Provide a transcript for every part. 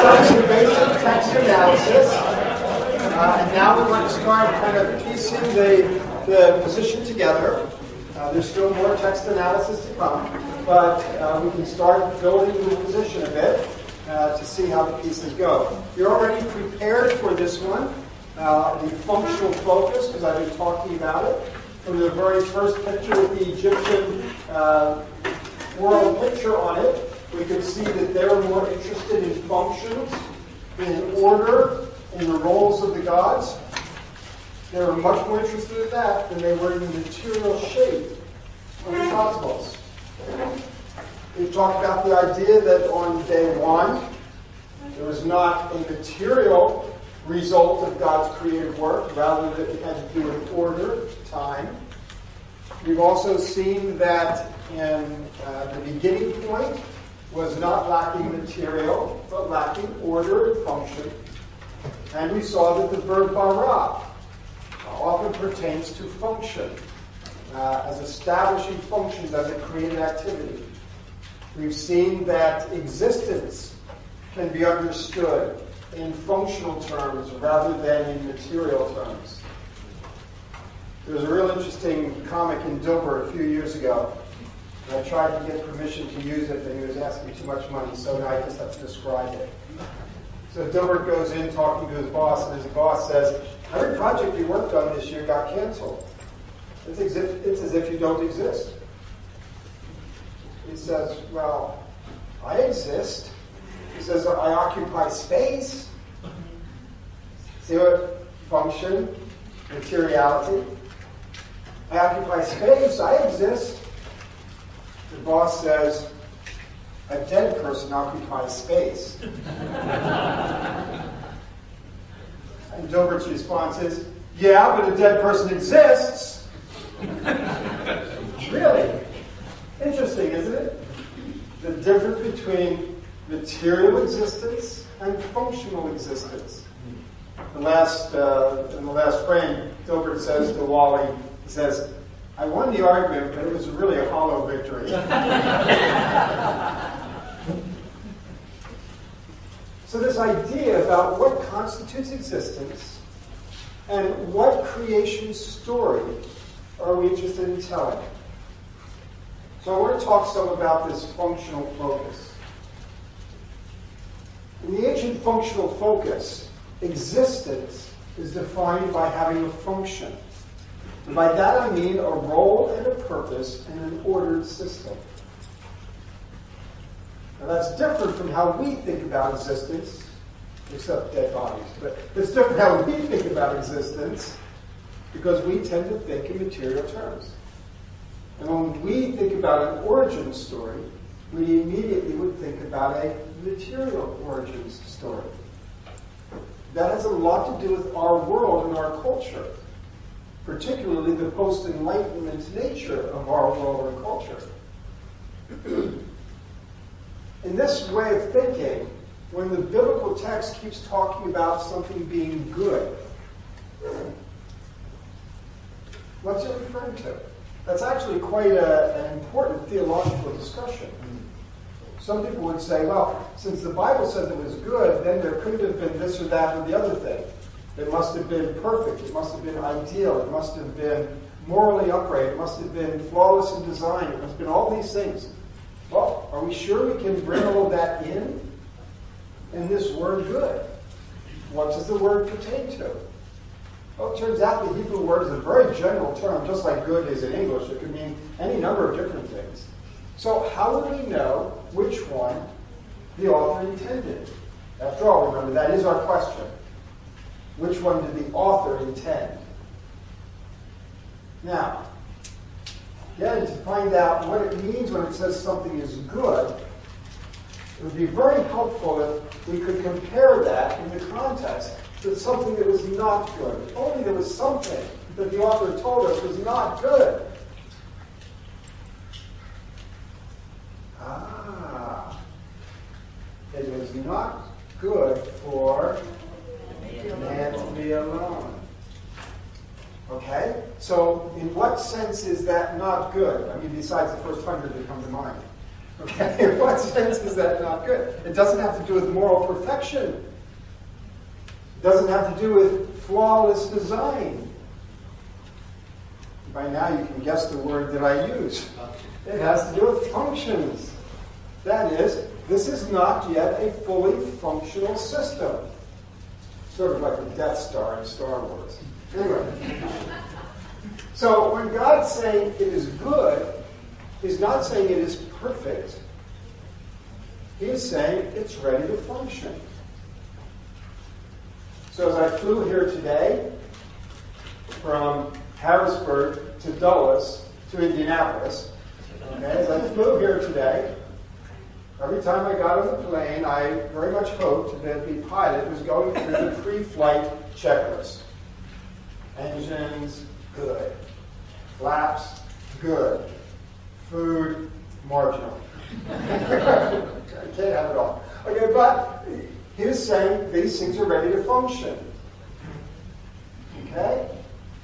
basic text analysis. Uh, and now we want to start kind of piecing the, the position together. Uh, there's still more text analysis to come, but uh, we can start building the position a bit to see how the pieces go. You're already prepared for this one, the functional focus, because I've been talking about it. From the very first picture with the Egyptian world picture on it, we could see that they were more interested in functions, in order, in the roles of the gods. They were much more interested in that than they were in the material shape of the cosmos. We talked about the idea that on day one, there was not a material result of God's creative work, rather that it had to do with order, time. We've also seen that in uh, the beginning point was not lacking material, but lacking order and function. And we saw that the verb bara often pertains to function, uh, as establishing functions as a creative activity. We've seen that existence can be understood in functional terms rather than in material terms. There was a real interesting comic in Dilbert a few years ago. And I tried to get permission to use it, but he was asking too much money, so now I just have to describe it. So Dilbert goes in talking to his boss, and his boss says, Every project you worked on this year got canceled. It's as if, it's as if you don't exist. He says, Well, I exist. He says, I occupy space. See what function, materiality. I occupy space, I exist. The boss says, a dead person occupies space. and Dilbert's response is, yeah, but a dead person exists. really? Interesting, isn't it? The difference between material existence and functional existence. The last, uh, in the last frame, Dilbert says to Wally, he says, I won the argument, but it was really a hollow victory. so, this idea about what constitutes existence and what creation story are we interested in telling? So, I want to talk some about this functional focus. In the ancient functional focus, existence is defined by having a function. And by that I mean a role and a purpose in an ordered system. Now that's different from how we think about existence, except dead bodies. But it's different how we think about existence because we tend to think in material terms. And when we think about an origin story, we immediately would think about a material origins story. That has a lot to do with our world and our culture particularly the post Enlightenment nature of our world and culture. In this way of thinking, when the biblical text keeps talking about something being good, what's it referring to? That's actually quite a, an important theological discussion. Some people would say, well, since the Bible says it was good, then there couldn't have been this or that or the other thing. It must have been perfect. It must have been ideal. It must have been morally upright. It must have been flawless in design. It must have been all these things. Well, are we sure we can bring all of that in? In this word good. What does the word pertain to? Well, it turns out the Hebrew word is a very general term, just like good is in English. It could mean any number of different things. So, how would we know which one the author intended? After all, remember, that is our question. Which one did the author intend? Now, again, to find out what it means when it says something is good, it would be very helpful if we could compare that in the context with something that was not good. If only there was something that the author told us was not good. Ah, it was not good for man to be alone. Okay? So, in what sense is that not good? I mean, besides the first hundred that come to mind. Okay? In what sense is that not good? It doesn't have to do with moral perfection. It doesn't have to do with flawless design. By now you can guess the word that I use. It has to do with functions. That is, this is not yet a fully functional system. Sort of like the Death Star in Star Wars. Anyway. So when God's saying it is good, He's not saying it is perfect. He is saying it's ready to function. So as I flew here today from Harrisburg to Dulles to Indianapolis, okay, as I flew here today, every time I got on the plane, I very much hoped that the pilot was going through the pre-flight checklist. Engines, good. Flaps, good. Food, marginal. I can't have it all. Okay, but he's saying these things are ready to function. Okay?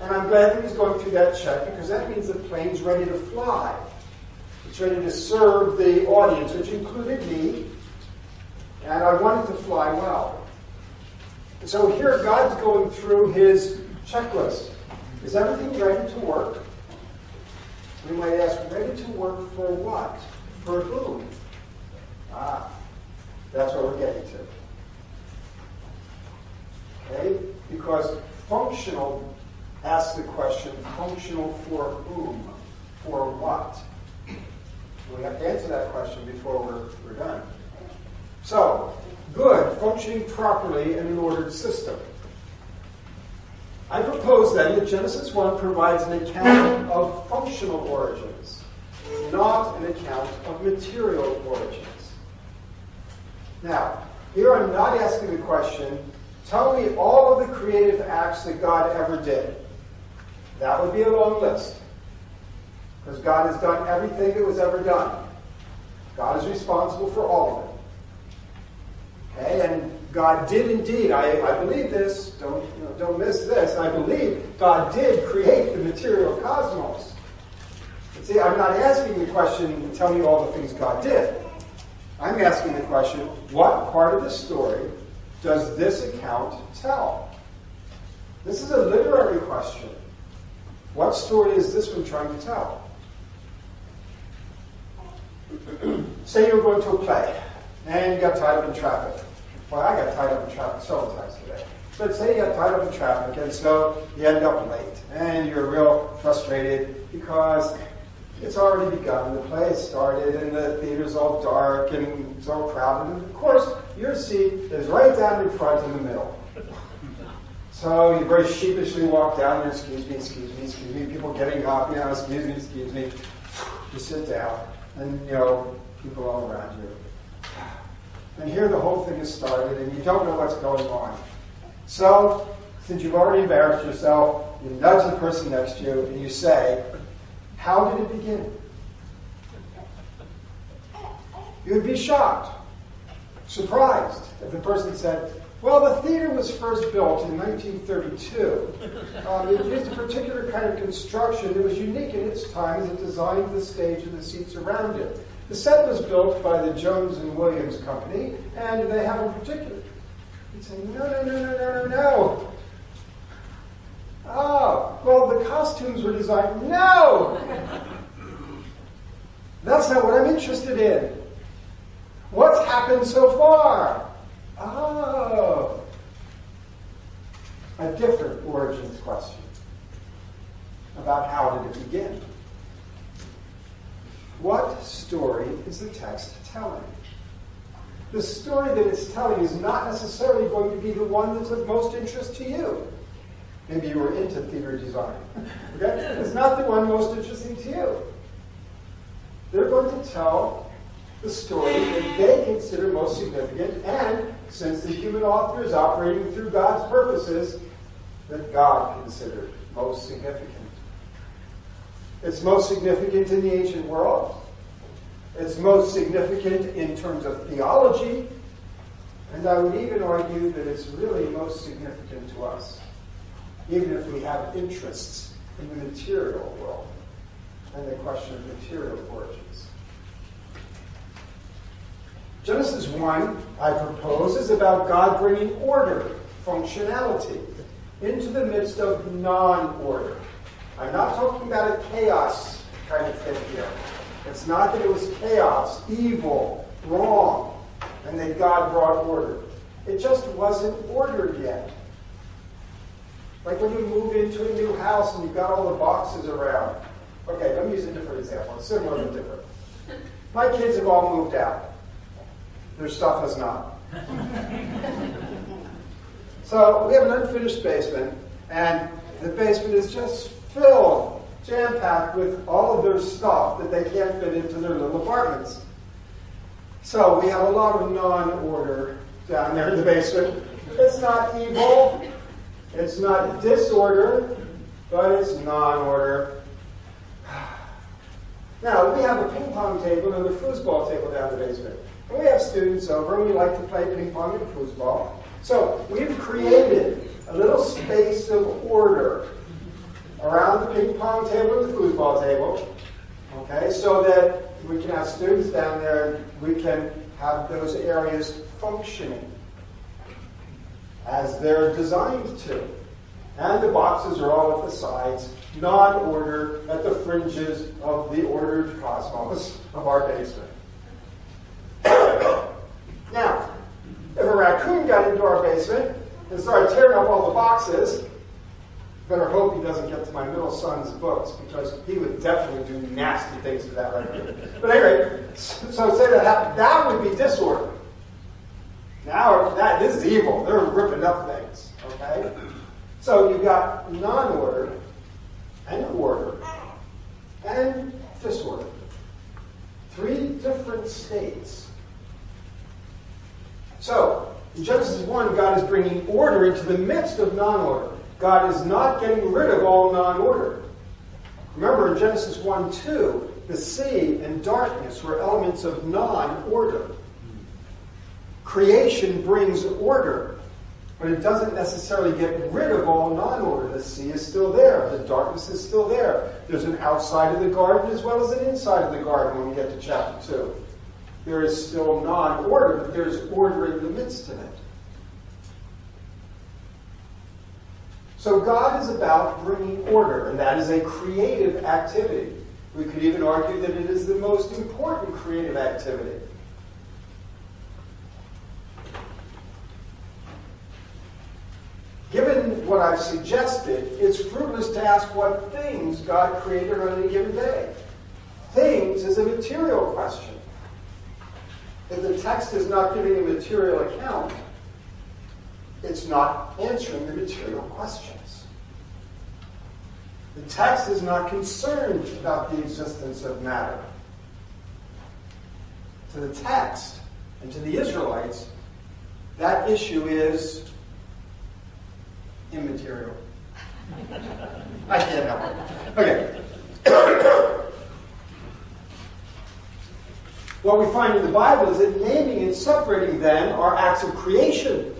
And I'm glad that he's going through that check because that means the plane's ready to fly. Ready to serve the audience, which included me. And I wanted to fly well. And so here God's going through his checklist. Is everything ready to work? We might ask, ready to work for what? For whom? Ah, that's what we're getting to. Okay? Because functional asks the question, functional for whom? For what? We have to answer that question before we're, we're done. So, good, functioning properly in an ordered system. I propose then that Genesis 1 provides an account of functional origins, not an account of material origins. Now, here I'm not asking the question, tell me all of the creative acts that God ever did. That would be a long list. Because God has done everything that was ever done. God is responsible for all of it. Okay, and God did indeed, I, I believe this, don't, you know, don't miss this, I believe God did create the material cosmos. But see, I'm not asking the question, tell me all the things God did. I'm asking the question, what part of the story does this account tell? This is a literary question. What story is this one trying to tell? Say you're going to a play and you got tied up in traffic. Well, I got tied up in traffic several times today. But say you got tied up in traffic and so you end up late and you're real frustrated because it's already begun. The play has started and the theater's all dark and it's all crowded. And of course, your seat is right down in front in the middle. So you very sheepishly walk down there, excuse me, excuse me, excuse me, people getting up, you know, excuse me, excuse me. You sit down and, you know, people all around you. And here the whole thing has started and you don't know what's going on. So, since you've already embarrassed yourself, you nudge the person next to you and you say, how did it begin? You would be shocked, surprised, if the person said, well, the theater was first built in 1932. Um, it used a particular kind of construction that was unique in its time as it designed the stage and the seats around it. The set was built by the Jones and Williams Company, and they have a particular. You'd say, no, no, no, no, no, no, no. Oh, well, the costumes were designed. No! That's not what I'm interested in. What's happened so far? Oh. A different origins question about how did it begin. What story is the text telling? The story that it's telling is not necessarily going to be the one that's of most interest to you. Maybe you were into theater design. okay? It's not the one most interesting to you. They're going to tell the story that they consider most significant, and since the human author is operating through God's purposes, that God considered most significant. It's most significant in the ancient world. It's most significant in terms of theology. And I would even argue that it's really most significant to us, even if we have interests in the material world and the question of material origins. Genesis 1, I propose, is about God bringing order, functionality, into the midst of non order. I'm not talking about a chaos kind of thing here. It's not that it was chaos, evil, wrong, and that God brought order. It just wasn't ordered yet. Like when you move into a new house and you've got all the boxes around. Okay, let me use a different example. It's similar but different. My kids have all moved out. Their stuff has not. so we have an unfinished basement, and the basement is just filled, jam packed with all of their stuff that they can't fit into their little apartments. So we have a lot of non order down there in the basement. It's not evil, it's not disorder, but it's non order. Now, we have a ping pong table and a foosball table down in the basement. We have students over and we like to play ping pong and foosball. So we've created a little space of order around the ping pong table and the foosball table, okay, so that we can have students down there and we can have those areas functioning as they're designed to. And the boxes are all at the sides, non-order at the fringes of the ordered cosmos of our basement. now, if a raccoon got into our basement and started tearing up all the boxes, better hope he doesn't get to my middle son's books because he would definitely do nasty things to that raccoon. But anyway, so say that happened, that would be disorder. Now that this is evil. They're ripping up things. Okay? So you've got non-order and order and disorder. Three different states. So, in Genesis 1, God is bringing order into the midst of non-order. God is not getting rid of all non-order. Remember in Genesis 1 2, the sea and darkness were elements of non-order. Creation brings order, but it doesn't necessarily get rid of all non order. The sea is still there, the darkness is still there. There's an outside of the garden as well as an inside of the garden when we get to chapter 2. There is still non order, but there's order in the midst of it. So God is about bringing order, and that is a creative activity. We could even argue that it is the most important creative activity. Given what I've suggested, it's fruitless to ask what things God created on any given day. Things is a material question. If the text is not giving a material account, it's not answering the material questions. The text is not concerned about the existence of matter. To the text and to the Israelites, that issue is immaterial. I can't help it. Okay. What we find in the Bible is that naming and separating then are acts of creation.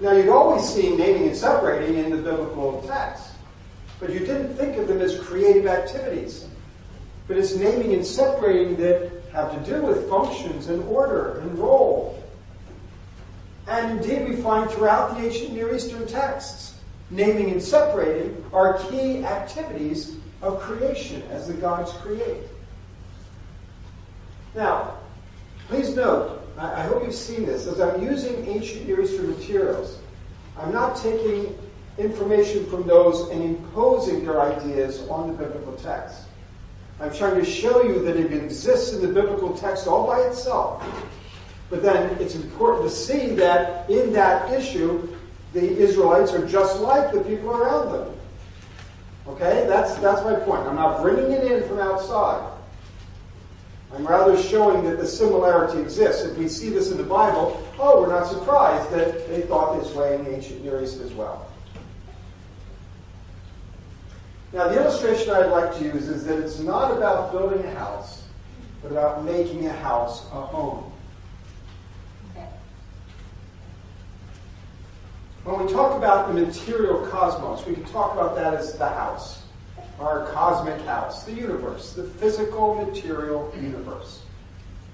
Now, you'd always seen naming and separating in the biblical text, but you didn't think of them as creative activities. But it's naming and separating that have to do with functions and order and role. And indeed, we find throughout the ancient Near Eastern texts, naming and separating are key activities of creation as the gods create. Now, please note, I hope you've seen this, as I'm using ancient Near Eastern materials, I'm not taking information from those and imposing their ideas on the biblical text. I'm trying to show you that it exists in the biblical text all by itself but then it's important to see that in that issue, the Israelites are just like the people around them. Okay? That's, that's my point. I'm not bringing it in from outside. I'm rather showing that the similarity exists. If we see this in the Bible, oh, we're not surprised that they thought this way in the ancient Near East as well. Now, the illustration I'd like to use is that it's not about building a house, but about making a house a home. When we talk about the material cosmos, we can talk about that as the house, our cosmic house, the universe, the physical material universe.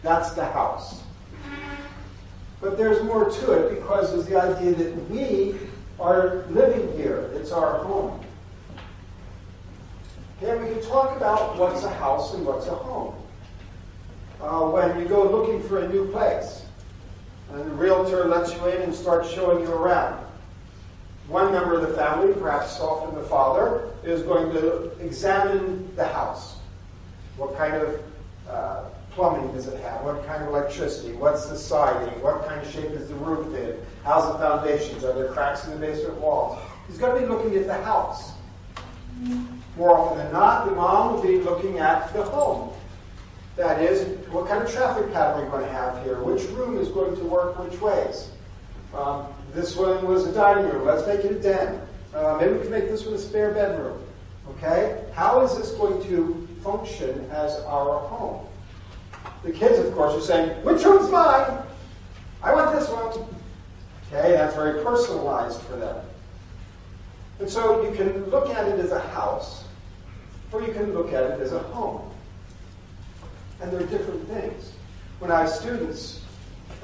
That's the house. But there's more to it because there's the idea that we are living here. It's our home. And we can talk about what's a house and what's a home. Uh, when you go looking for a new place, and the realtor lets you in and starts showing you around. One member of the family, perhaps often the father, is going to examine the house. What kind of uh, plumbing does it have? What kind of electricity? What's the siding? What kind of shape is the roof in? How's the foundations? Are there cracks in the basement walls? He's going to be looking at the house. More often than not, the mom will be looking at the home. That is, what kind of traffic pattern are we going to have here? Which room is going to work which ways? Um, this one was a dining room. Let's make it a den. Uh, maybe we can make this one a spare bedroom. Okay? How is this going to function as our home? The kids, of course, are saying, which one's mine? I want this one. Okay, that's very personalized for them. And so you can look at it as a house, or you can look at it as a home. And they're different things. When I have students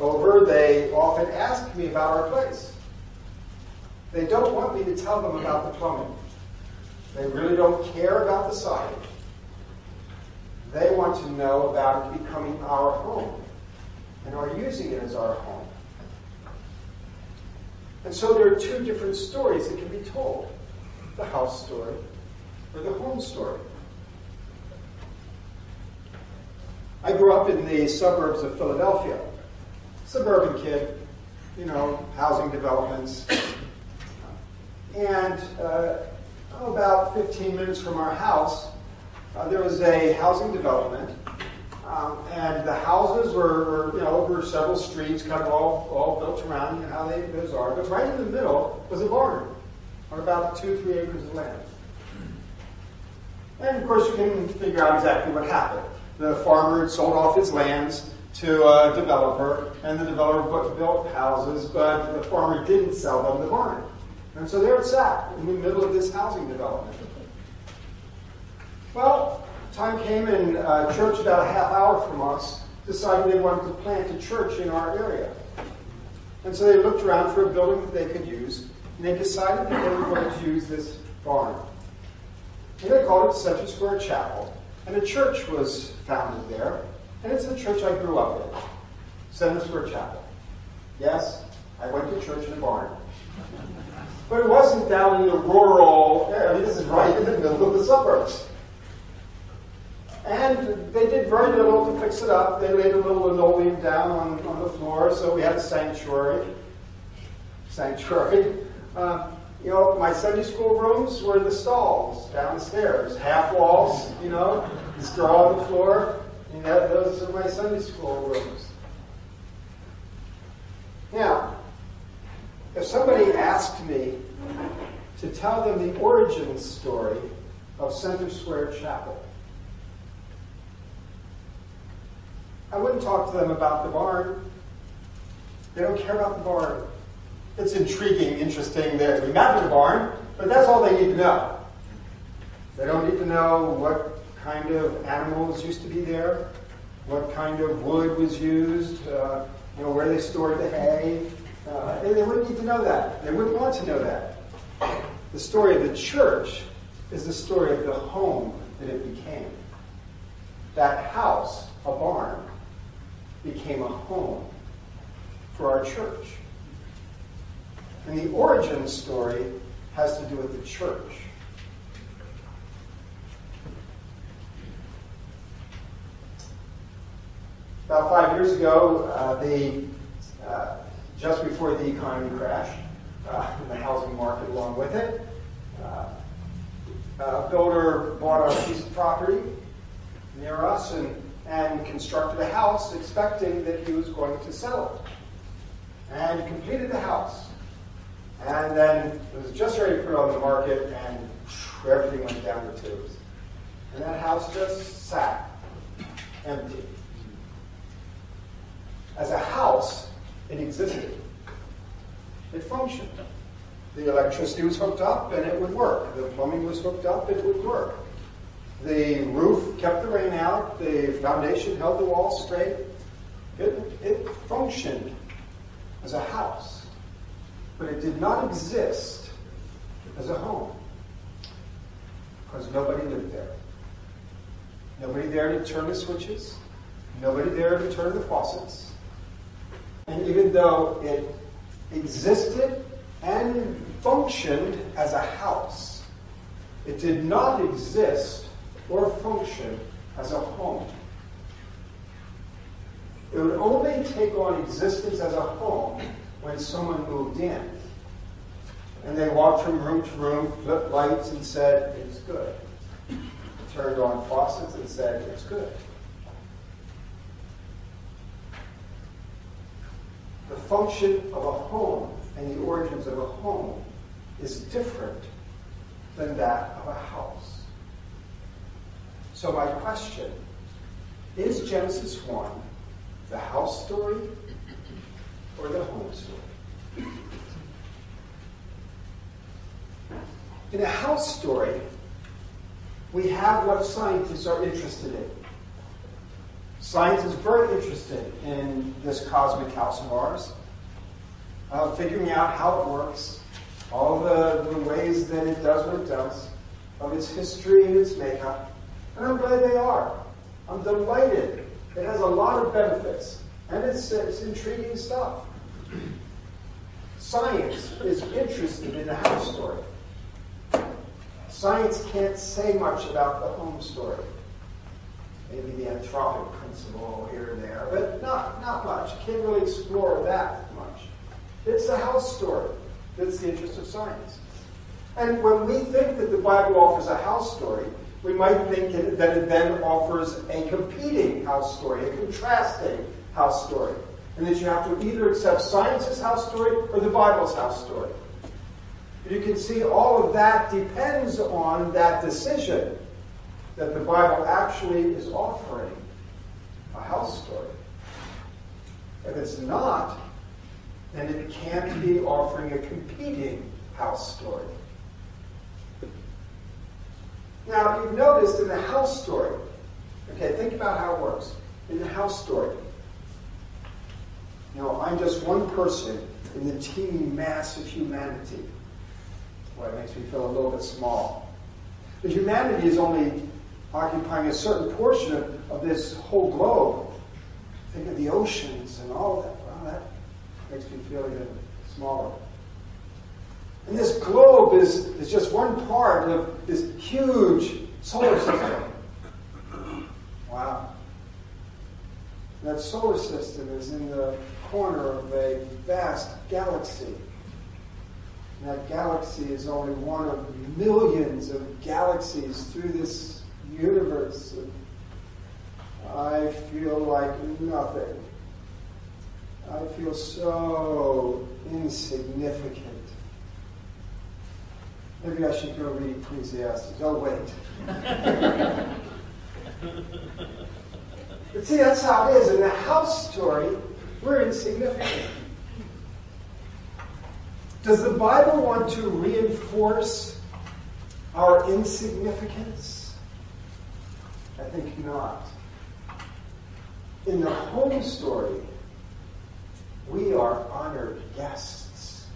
over, they often ask me about our place. They don't want me to tell them about the plumbing. They really don't care about the siding. They want to know about it becoming our home and are using it as our home. And so there are two different stories that can be told the house story or the home story. I grew up in the suburbs of Philadelphia. Suburban kid, you know, housing developments. And uh, about 15 minutes from our house, uh, there was a housing development. Um, and the houses were, were, you know, over several streets, kind of all, all built around, you know, how they, those are. But right in the middle was a barn, on about two, three acres of land. And of course, you can figure out exactly what happened. The farmer had sold off his lands to a developer, and the developer built houses, but the farmer didn't sell them the barn. And so there it sat in the middle of this housing development. Well, time came and a uh, church about a half hour from us decided they wanted to plant a church in our area. And so they looked around for a building that they could use, and they decided that they were going to use this barn. And they called it Center Square Chapel. And a church was founded there, and it's the church I grew up in, Square Chapel. Yes, I went to church in a barn. But it wasn't down in the rural. I mean, this is right in the middle of the suburbs. And they did very little to fix it up. They laid a little linoleum down on, on the floor, so we had a sanctuary. Sanctuary. Uh, you know, my Sunday school rooms were the stalls downstairs, half walls, you know, straw on the floor. That, those are my Sunday school rooms. Now, if somebody asked me to tell them the origin story of Center Square Chapel, I wouldn't talk to them about the barn. They don't care about the barn. It's intriguing, interesting. They imagine the barn, but that's all they need to know. They don't need to know what kind of animals used to be there, what kind of wood was used, uh, you know, where they stored the hay. Uh, they, they wouldn't need to know that. They wouldn't want to know that. The story of the church is the story of the home that it became. That house, a barn, became a home for our church. And the origin story has to do with the church. About five years ago, uh, the, uh, just before the economy crashed, uh, and the housing market along with it, uh, a builder bought a piece of property near us and and constructed a house expecting that he was going to sell it. And completed the house. And then it was just ready to put on the market, and everything went down the tubes. And that house just sat empty. As a house, it existed. It functioned. The electricity was hooked up and it would work. The plumbing was hooked up, it would work. The roof kept the rain out. The foundation held the walls straight. It, it functioned as a house, but it did not exist as a home because nobody lived there. Nobody there to turn the switches, nobody there to turn the faucets. And even though it existed and functioned as a house, it did not exist or function as a home. It would only take on existence as a home when someone moved in. And they walked from room to room, flipped lights, and said, It's good. Turned on faucets and said, It's good. The function of a home and the origins of a home is different than that of a house. So, my question is Genesis 1 the house story or the home story? In a house story, we have what scientists are interested in. Science is very interested in this cosmic house of ours, uh, figuring out how it works, all the, the ways that it does what it does, of its history and its makeup. And I'm glad they are. I'm delighted. It has a lot of benefits, and it's, it's intriguing stuff. Science is interested in the house story. Science can't say much about the home story. Maybe the anthropic principle here and there, but not, not much. Can't really explore that much. It's the house story that's the interest of science. And when we think that the Bible offers a house story, we might think that it then offers a competing house story, a contrasting house story. And that you have to either accept science's house story or the Bible's house story. But You can see all of that depends on that decision that the Bible actually is offering a house story. If it's not, then it can't be offering a competing house story. Now, you've noticed in the house story, okay, think about how it works. In the house story, you know, I'm just one person in the teeming mass of humanity. Boy, it makes me feel a little bit small. But humanity is only occupying a certain portion of, of this whole globe. Think of the oceans and all of that. Well, that makes me feel even smaller. And this globe is, is just one part of this huge solar system. Wow. That solar system is in the corner of a vast galaxy. And that galaxy is only one of millions of galaxies through this universe. I feel like nothing. I feel so insignificant. Maybe I should go read Ecclesiastes. Oh, wait. but see, that's how it is. In the house story, we're insignificant. Does the Bible want to reinforce our insignificance? I think not. In the home story, we are honored guests.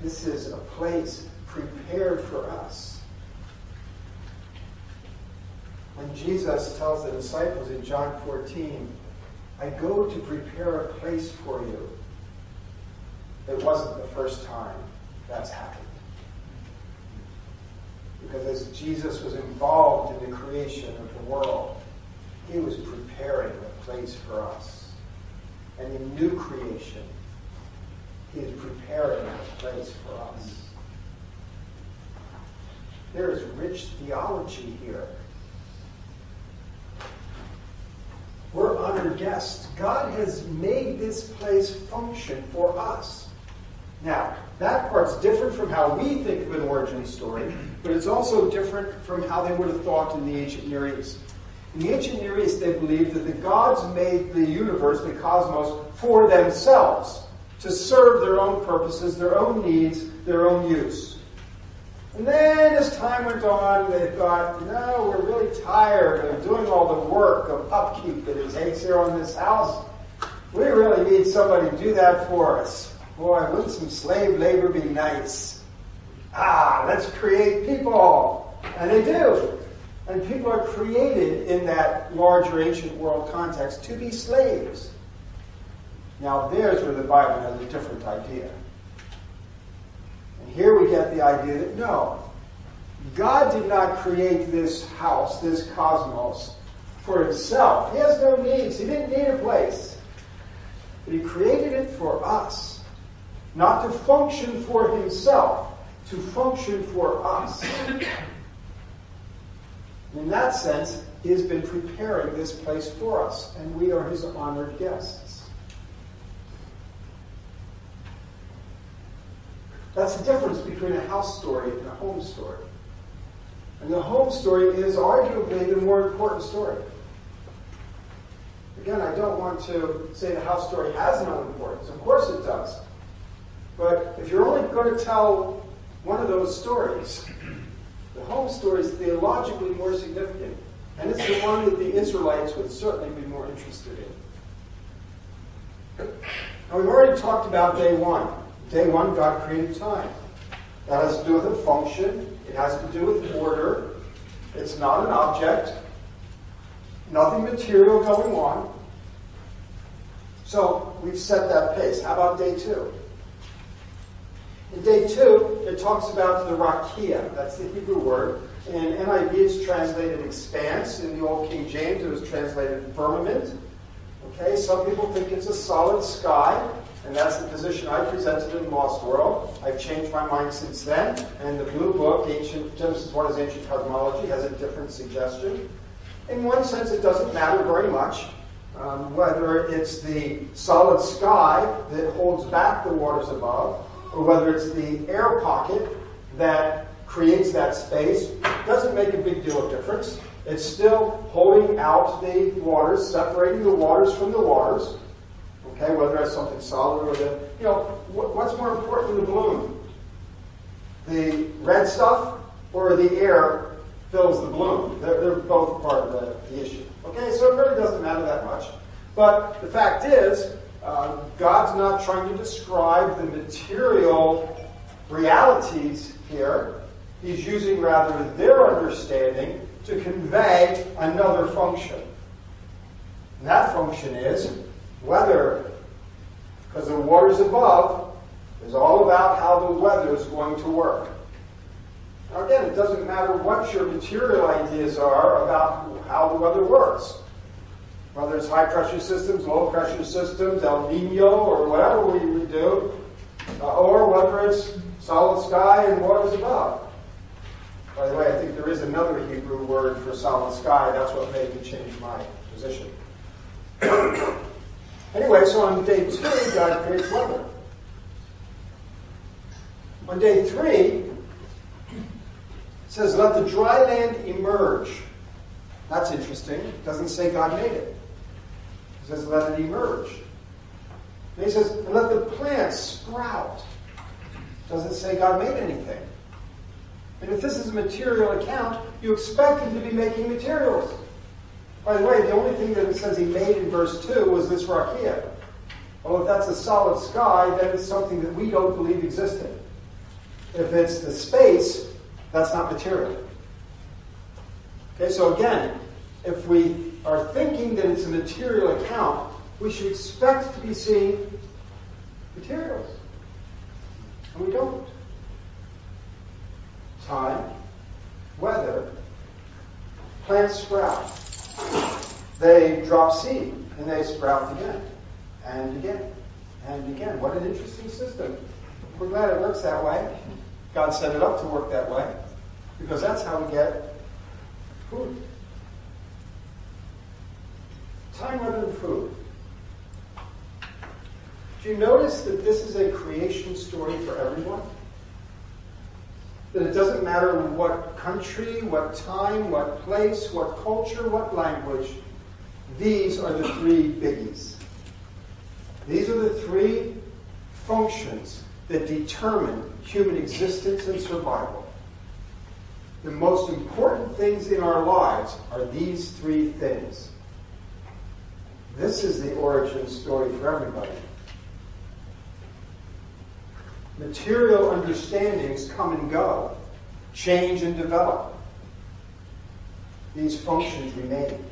This is a place prepared for us. When Jesus tells the disciples in John 14, I go to prepare a place for you. It wasn't the first time that's happened. Because as Jesus was involved in the creation of the world, he was preparing a place for us. And in new creation, he is preparing a place for us. There is rich theology here. We're honored guests. God has made this place function for us. Now, that part's different from how we think of an origin story, but it's also different from how they would have thought in the ancient Near East. In the ancient Near East, they believed that the gods made the universe, the cosmos, for themselves, to serve their own purposes, their own needs, their own use. And then as time went on, they thought, no, we're really tired of doing all the work of upkeep that it takes here on this house. we really need somebody to do that for us. Boy, wouldn't some slave labor be nice? Ah, let's create people. And they do. And people are created in that larger ancient world context to be slaves. Now, there's where the Bible has a different idea. And here we get the idea that no, God did not create this house, this cosmos, for himself. He has no needs. He didn't need a place. But he created it for us. Not to function for himself, to function for us. In that sense, he has been preparing this place for us, and we are his honored guests. That's the difference between a house story and a home story. And the home story is arguably the more important story. Again, I don't want to say the house story has no importance. Of course it does. But if you're only going to tell one of those stories, the home story is theologically more significant. And it's the one that the Israelites would certainly be more interested in. Now, we've already talked about day one. Day one, God created time. That has to do with a function, it has to do with order. It's not an object, nothing material going on. So we've set that pace. How about day two? In day two, it talks about the rakia. That's the Hebrew word. In NIV, it's translated expanse. In the Old King James, it was translated firmament. Okay, some people think it's a solid sky. And that's the position I presented in Lost World. I've changed my mind since then. And the Blue Book, Ancient Genesis 1 as Ancient Cosmology, has a different suggestion. In one sense, it doesn't matter very much um, whether it's the solid sky that holds back the waters above, or whether it's the air pocket that creates that space. Doesn't make a big deal of difference. It's still holding out the waters, separating the waters from the waters. Okay, whether it's something solid or the, you know, what's more important than the balloon? The red stuff or the air fills the balloon? They're, they're both part of the, the, issue. Okay, so it really doesn't matter that much. But the fact is, uh, God's not trying to describe the material realities here. He's using rather their understanding to convey another function. And that function is weather, because the waters above is all about how the weather is going to work. Now again, it doesn't matter what your material ideas are about how the weather works. Whether it's high pressure systems, low pressure systems, El Nino, or whatever we would do, uh, or whether it's solid sky and waters above. By the way, I think there is another Hebrew word for solid sky. That's what made me change my position. Anyway, so on day two, God creates weather. On day three, it says, let the dry land emerge. That's interesting. It doesn't say God made it. It says, let it emerge. And he says, and let the plants sprout. Doesn't say God made anything. And if this is a material account, you expect him to be making materials. By the way, the only thing that it says he made in verse 2 was this rakia. Well, if that's a solid sky, then it's something that we don't believe existed. If it's the space, that's not material. Okay, so again, if we are thinking that it's a material account, we should expect to be seeing materials. And we don't. Time, weather, plants sprout. They drop seed and they sprout again and again and again. What an interesting system. We're glad it works that way. God set it up to work that way because that's how we get food. Time, and food. Do you notice that this is a creation story for everyone? That it doesn't matter what country, what time, what place, what culture, what language, these are the three biggies. These are the three functions that determine human existence and survival. The most important things in our lives are these three things This is the origin story for everybody. Material understandings come and go, change and develop. These functions remain.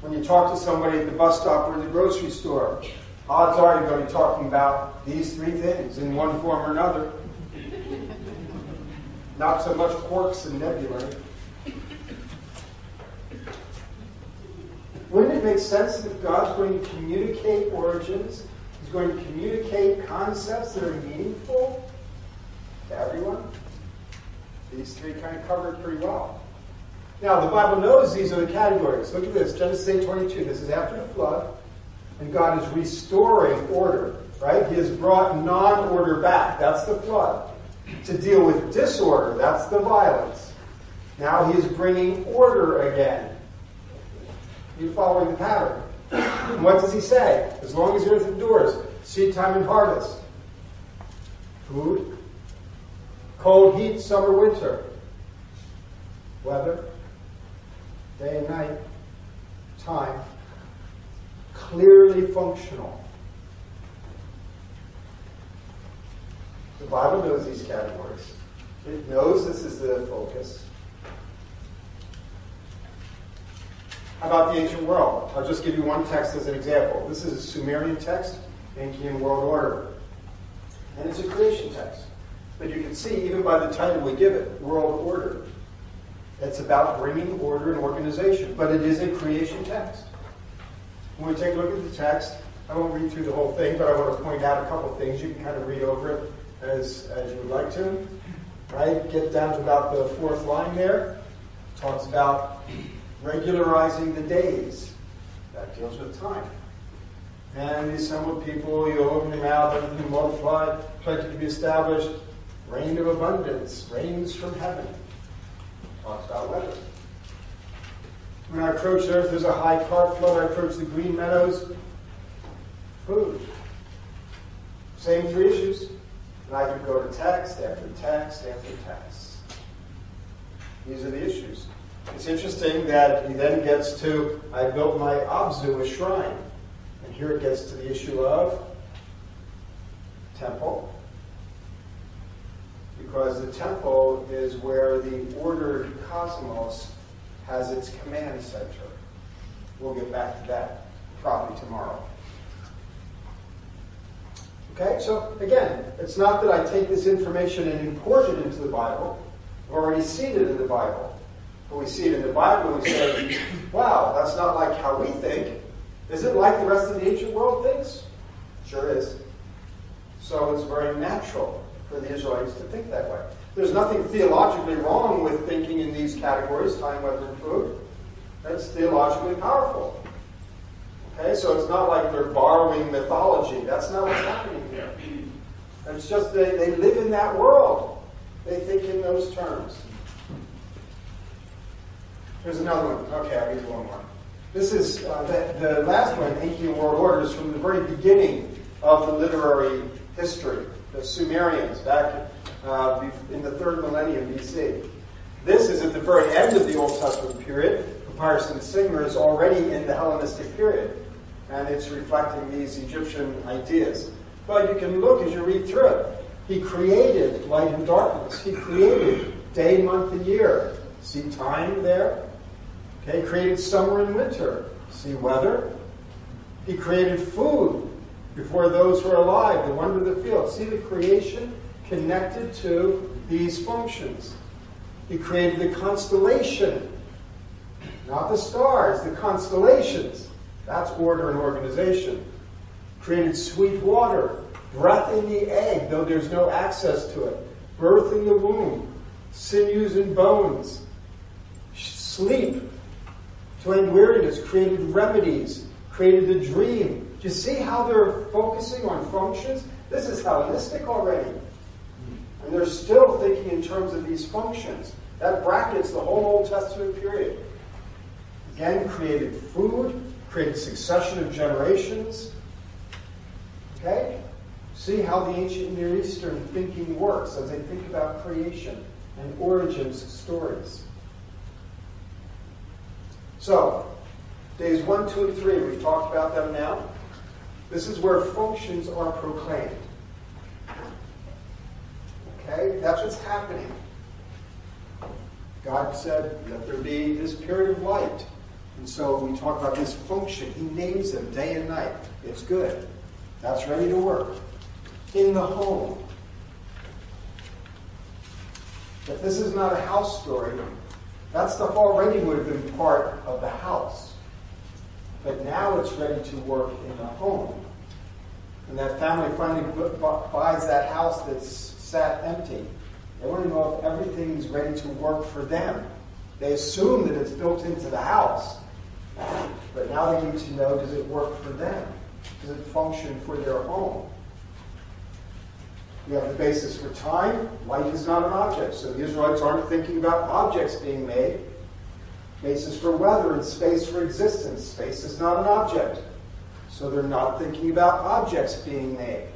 When you talk to somebody at the bus stop or the grocery store, odds are you're going to be talking about these three things in one form or another. Not so much quarks and nebulae. Wouldn't it make sense that if God's going to communicate origins, He's going to communicate concepts that are meaningful to everyone? These three kind of cover it pretty well. Now, the Bible knows these are the categories. Look at this Genesis 8 22. This is after the flood, and God is restoring order, right? He has brought non order back. That's the flood. To deal with disorder, that's the violence. Now he is bringing order again. You're following the pattern. And what does he say? As long as the earth endures, seed time and harvest. Food. Cold, heat, summer, winter. Weather. Day and night. Time. Clearly functional. The Bible knows these categories. It knows this is the focus. About the ancient world? I'll just give you one text as an example. This is a Sumerian text, ancient world order. And it's a creation text. But you can see, even by the title we give it, world order, it's about bringing order and organization. But it is a creation text. When we take a look at the text, I won't read through the whole thing, but I want to point out a couple things. You can kind of read over it as, as you would like to. Right? Get down to about the fourth line there. Talks about regularizing the days. That deals with time. And the assembled people, you open your mouth, everything multiplied, plenty to be established, rain of abundance, rains from heaven. Talks about weather. When I approach earth, there's a high cart flood. I approach the green meadows, food. Same three issues. And I could go to text after text after text. These are the issues. It's interesting that he then gets to, I built my Abzu, a shrine. And here it gets to the issue of temple. Because the temple is where the ordered cosmos has its command center. We'll get back to that probably tomorrow. Okay, so again, it's not that I take this information and import it into the Bible. I've already seen it in the Bible. When we see it in the Bible, we say, wow, that's not like how we think. Is it like the rest of the ancient world thinks? Sure is. So it's very natural for the Israelites to think that way. There's nothing theologically wrong with thinking in these categories, time, weather, and food. That's theologically powerful. Okay, so it's not like they're borrowing mythology. That's not what's happening here. It's just they, they live in that world. They think in those terms. Here's another one. Okay, I'll give you one more. This is uh, the, the last one, Ancient World Orders, from the very beginning of the literary history. The Sumerians, back uh, in the third millennium BC. This is at the very end of the Old Testament period. Papyrus Insinger is already in the Hellenistic period, and it's reflecting these Egyptian ideas. But you can look as you read through it. He created light and darkness. He created day, month, and year. See time there? Okay, created summer and winter. See weather? He created food before those were alive, the wonder of the field. See the creation connected to these functions. He created the constellation, not the stars, the constellations. That's order and organization. Created sweet water, breath in the egg, though there's no access to it, birth in the womb, sinews and bones, sleep, to end weariness, created remedies, created the dream. Do you see how they're focusing on functions? This is Hellenistic already. And they're still thinking in terms of these functions. That brackets the whole Old Testament period. Again, created food, created succession of generations. Okay? See how the ancient Near Eastern thinking works as they think about creation and origins stories. So, Days 1, 2, and 3, we've talked about them now. This is where functions are proclaimed. Okay? That's what's happening. God said, let there be this period of light. And so we talk about this function. He names them day and night. It's good. That's ready to work. In the home. If this is not a house story, that stuff already would have been part of the house. But now it's ready to work in the home. And that family finally buys that house that's sat empty. They want to know if everything's ready to work for them. They assume that it's built into the house. But now they need to know does it work for them? Does it function for their home? We have the basis for time. Light is not an object, so the Israelites aren't thinking about objects being made. Basis for weather and space for existence. Space is not an object, so they're not thinking about objects being made.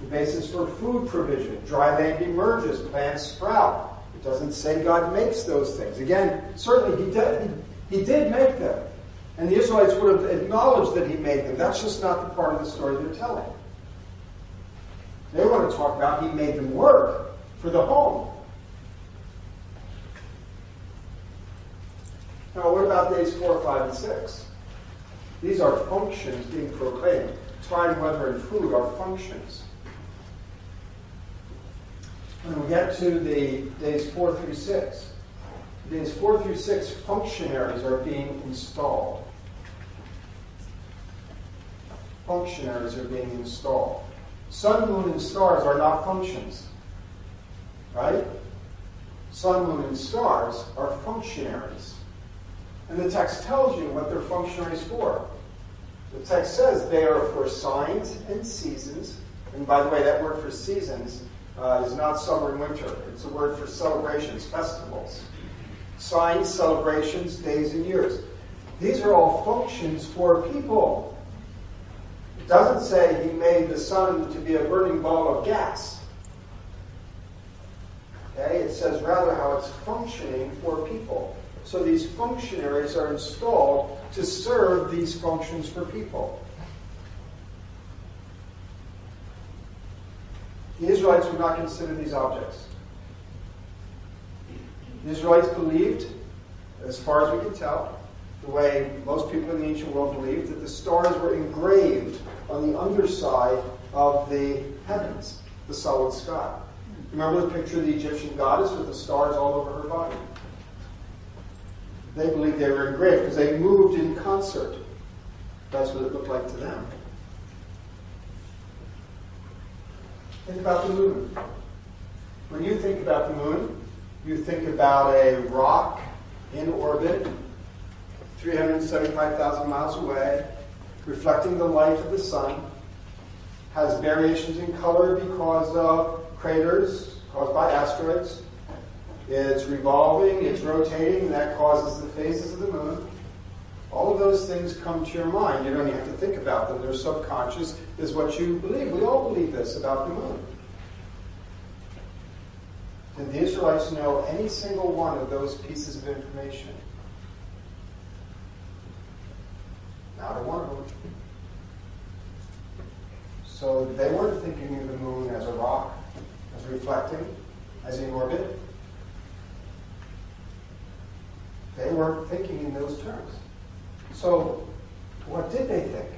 The basis for food provision. Dry land emerges, plants sprout. It doesn't say God makes those things. Again, certainly he did, he did make them. And the Israelites would have acknowledged that he made them. That's just not the part of the story they're telling. They want to talk about he made them work for the home. Now, what about days 4, 5, and 6? These are functions being proclaimed. Time, weather, and food are functions. When we get to the days 4 through 6, days 4 through 6, functionaries are being installed. Functionaries are being installed. Sun, moon, and stars are not functions. Right? Sun, moon, and stars are functionaries. And the text tells you what they're functionaries for. The text says they are for signs and seasons. And by the way, that word for seasons uh, is not summer and winter. It's a word for celebrations, festivals. Signs, celebrations, days, and years. These are all functions for people. It doesn't say he made the sun to be a burning ball of gas. Okay? It says rather how it's functioning for people. So these functionaries are installed to serve these functions for people. The Israelites would not consider these objects. The Israelites believed, as far as we can tell, the way most people in the ancient world believed, that the stars were engraved on the underside of the heavens, the solid sky. Remember the picture of the Egyptian goddess with the stars all over her body? They believed they were engraved because they moved in concert. That's what it looked like to them. Think about the moon. When you think about the moon, you think about a rock in orbit, 375,000 miles away, reflecting the light of the sun, has variations in color because of craters caused by asteroids. It's revolving, it's rotating, and that causes the phases of the moon. All of those things come to your mind. You don't even have to think about them. They're subconscious, is what you believe. We all believe this about the moon. Did the Israelites know any single one of those pieces of information? Not a one of them. So they weren't thinking of the moon as a rock, as reflecting, as in orbit. They weren't thinking in those terms. So, what did they think?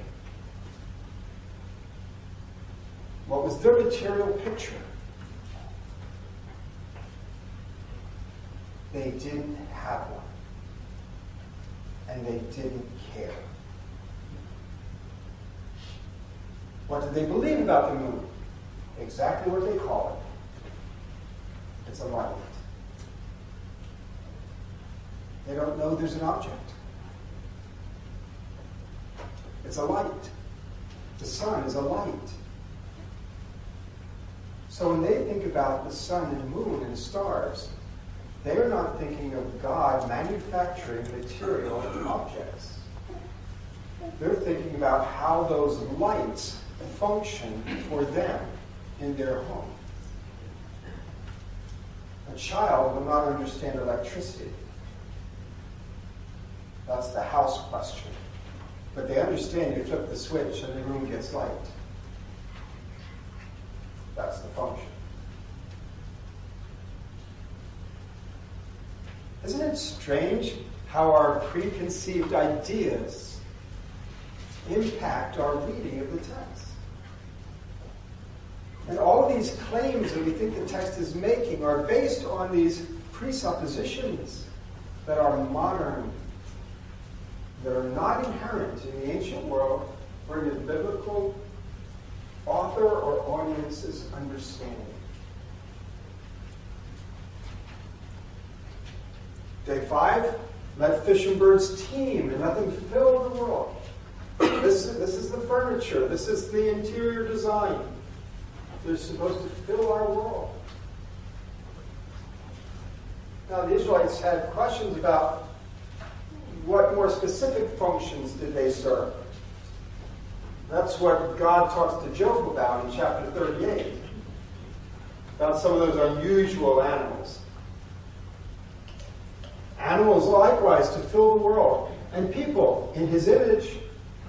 What was their material picture? They didn't have one. And they didn't care. What did they believe about the moon? Exactly what they call it. It's a light. They don't know there's an object. It's a light. The sun is a light. So when they think about the sun and the moon and stars, they're not thinking of God manufacturing material objects. They're thinking about how those lights function for them in their home. A child will not understand electricity. That's the house question. But they understand you flip the switch and the room gets light. That's the function. Isn't it strange how our preconceived ideas impact our reading of the text? And all these claims that we think the text is making are based on these presuppositions that are modern, that are not inherent in the ancient world or in the biblical author or audience's understanding. Day five, let fish and birds teem and let them fill the world. This, this is the furniture. This is the interior design. They're supposed to fill our world. Now, the Israelites had questions about what more specific functions did they serve. That's what God talks to Job about in chapter 38, about some of those unusual animals. Animals likewise to fill the world, and people in his image,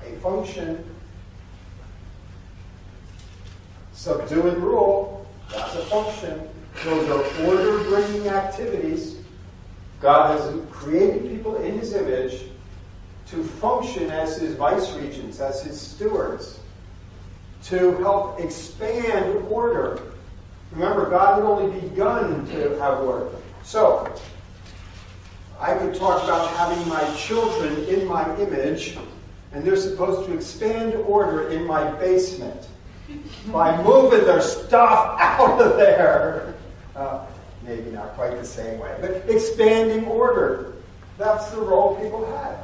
a function. Subdue and rule, that's a function. Those are order bringing activities. God has created people in his image to function as his vice regents, as his stewards, to help expand order. Remember, God had only begun to have order. So, I could talk about having my children in my image, and they're supposed to expand order in my basement by moving their stuff out of there. Uh, maybe not quite the same way, but expanding order. That's the role people had.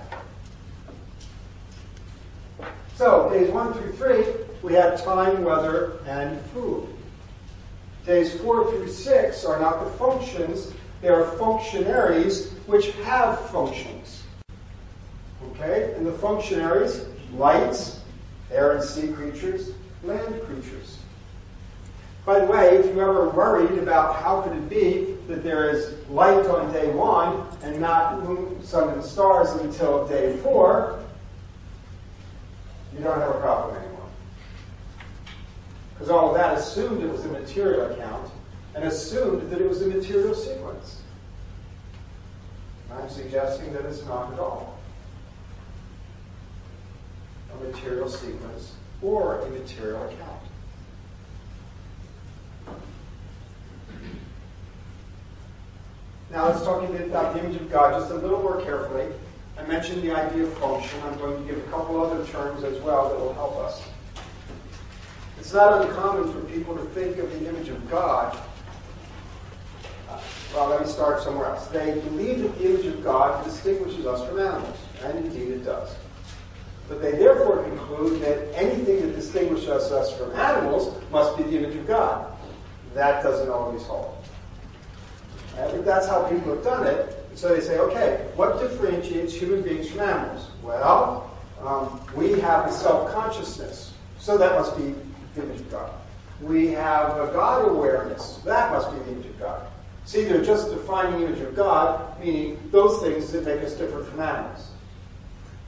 So, days one through three, we have time, weather, and food. Days four through six are not the functions, they are functionaries which have functions. Okay? And the functionaries, lights, air and sea creatures, land creatures. By the way, if you ever worried about how could it be that there is light on day one and not moon, sun, and stars until day four, you don't have a problem anymore. Because all of that assumed it was a material account and assumed that it was a material sequence. I'm suggesting that it's not at all a material sequence or a material account. Now let's talk about the image of God just a little more carefully. I mentioned the idea of function. I'm going to give a couple other terms as well that will help us. It's not uncommon for people to think of the image of God. Uh, well, let me start somewhere else. They believe that the image of God distinguishes us from animals, and indeed it does. But they therefore conclude that anything that distinguishes us from animals must be the image of God. That doesn't always hold. I think that's how people have done it. So they say, okay, what differentiates human beings from animals? Well, um, we have a self-consciousness, so that must be the image of God. We have a God awareness, that must be the image of God. See, they're just defining the image of God, meaning those things that make us different from animals.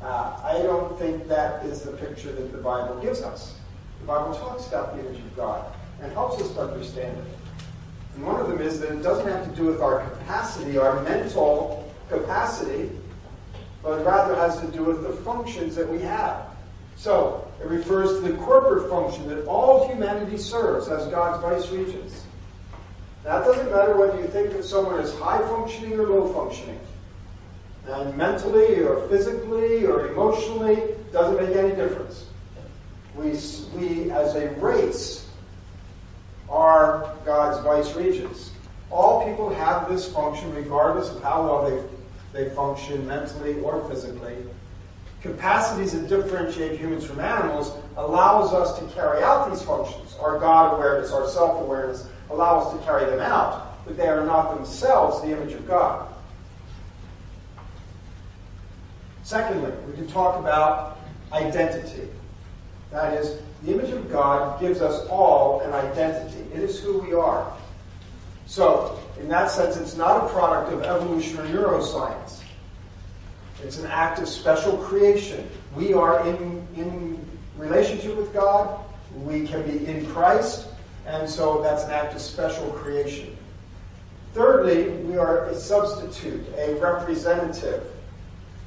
Uh, I don't think that is the picture that the Bible gives us. The Bible talks about the image of God and helps us to understand it. And one of them is that it doesn't have to do with our capacity, our mental capacity, but rather has to do with the functions that we have. So, it refers to the corporate function that all humanity serves as God's vice regents. That doesn't matter whether you think that someone is high functioning or low functioning. And mentally or physically or emotionally, doesn't make any difference. We, we as a race, are God's vice regents. All people have this function regardless of how well they, they function mentally or physically. Capacities that differentiate humans from animals allows us to carry out these functions. Our God awareness, our self awareness allow us to carry them out, but they are not themselves the image of God. Secondly, we can talk about identity. That is, the image of God gives us all an identity. It is who we are. So, in that sense, it's not a product of evolution or neuroscience. It's an act of special creation. We are in, in relationship with God. We can be in Christ. And so that's an act of special creation. Thirdly, we are a substitute, a representative.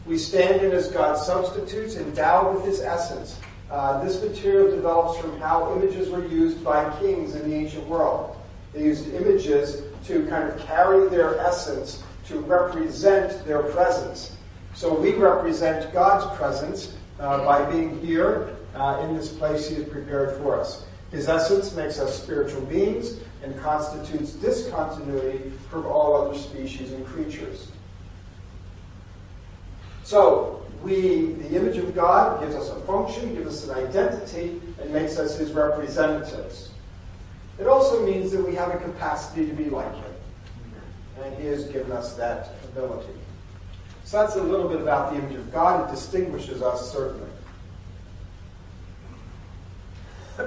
We stand in as God's substitutes, endowed with his essence. Uh, this material develops from how images were used by kings in the ancient world. They used images to kind of carry their essence, to represent their presence. So we represent God's presence uh, by being here uh, in this place He has prepared for us. His essence makes us spiritual beings and constitutes discontinuity from all other species and creatures. So, we, the image of God gives us a function, gives us an identity, and makes us His representatives. It also means that we have a capacity to be like Him. And He has given us that ability. So that's a little bit about the image of God. It distinguishes us, certainly. I'm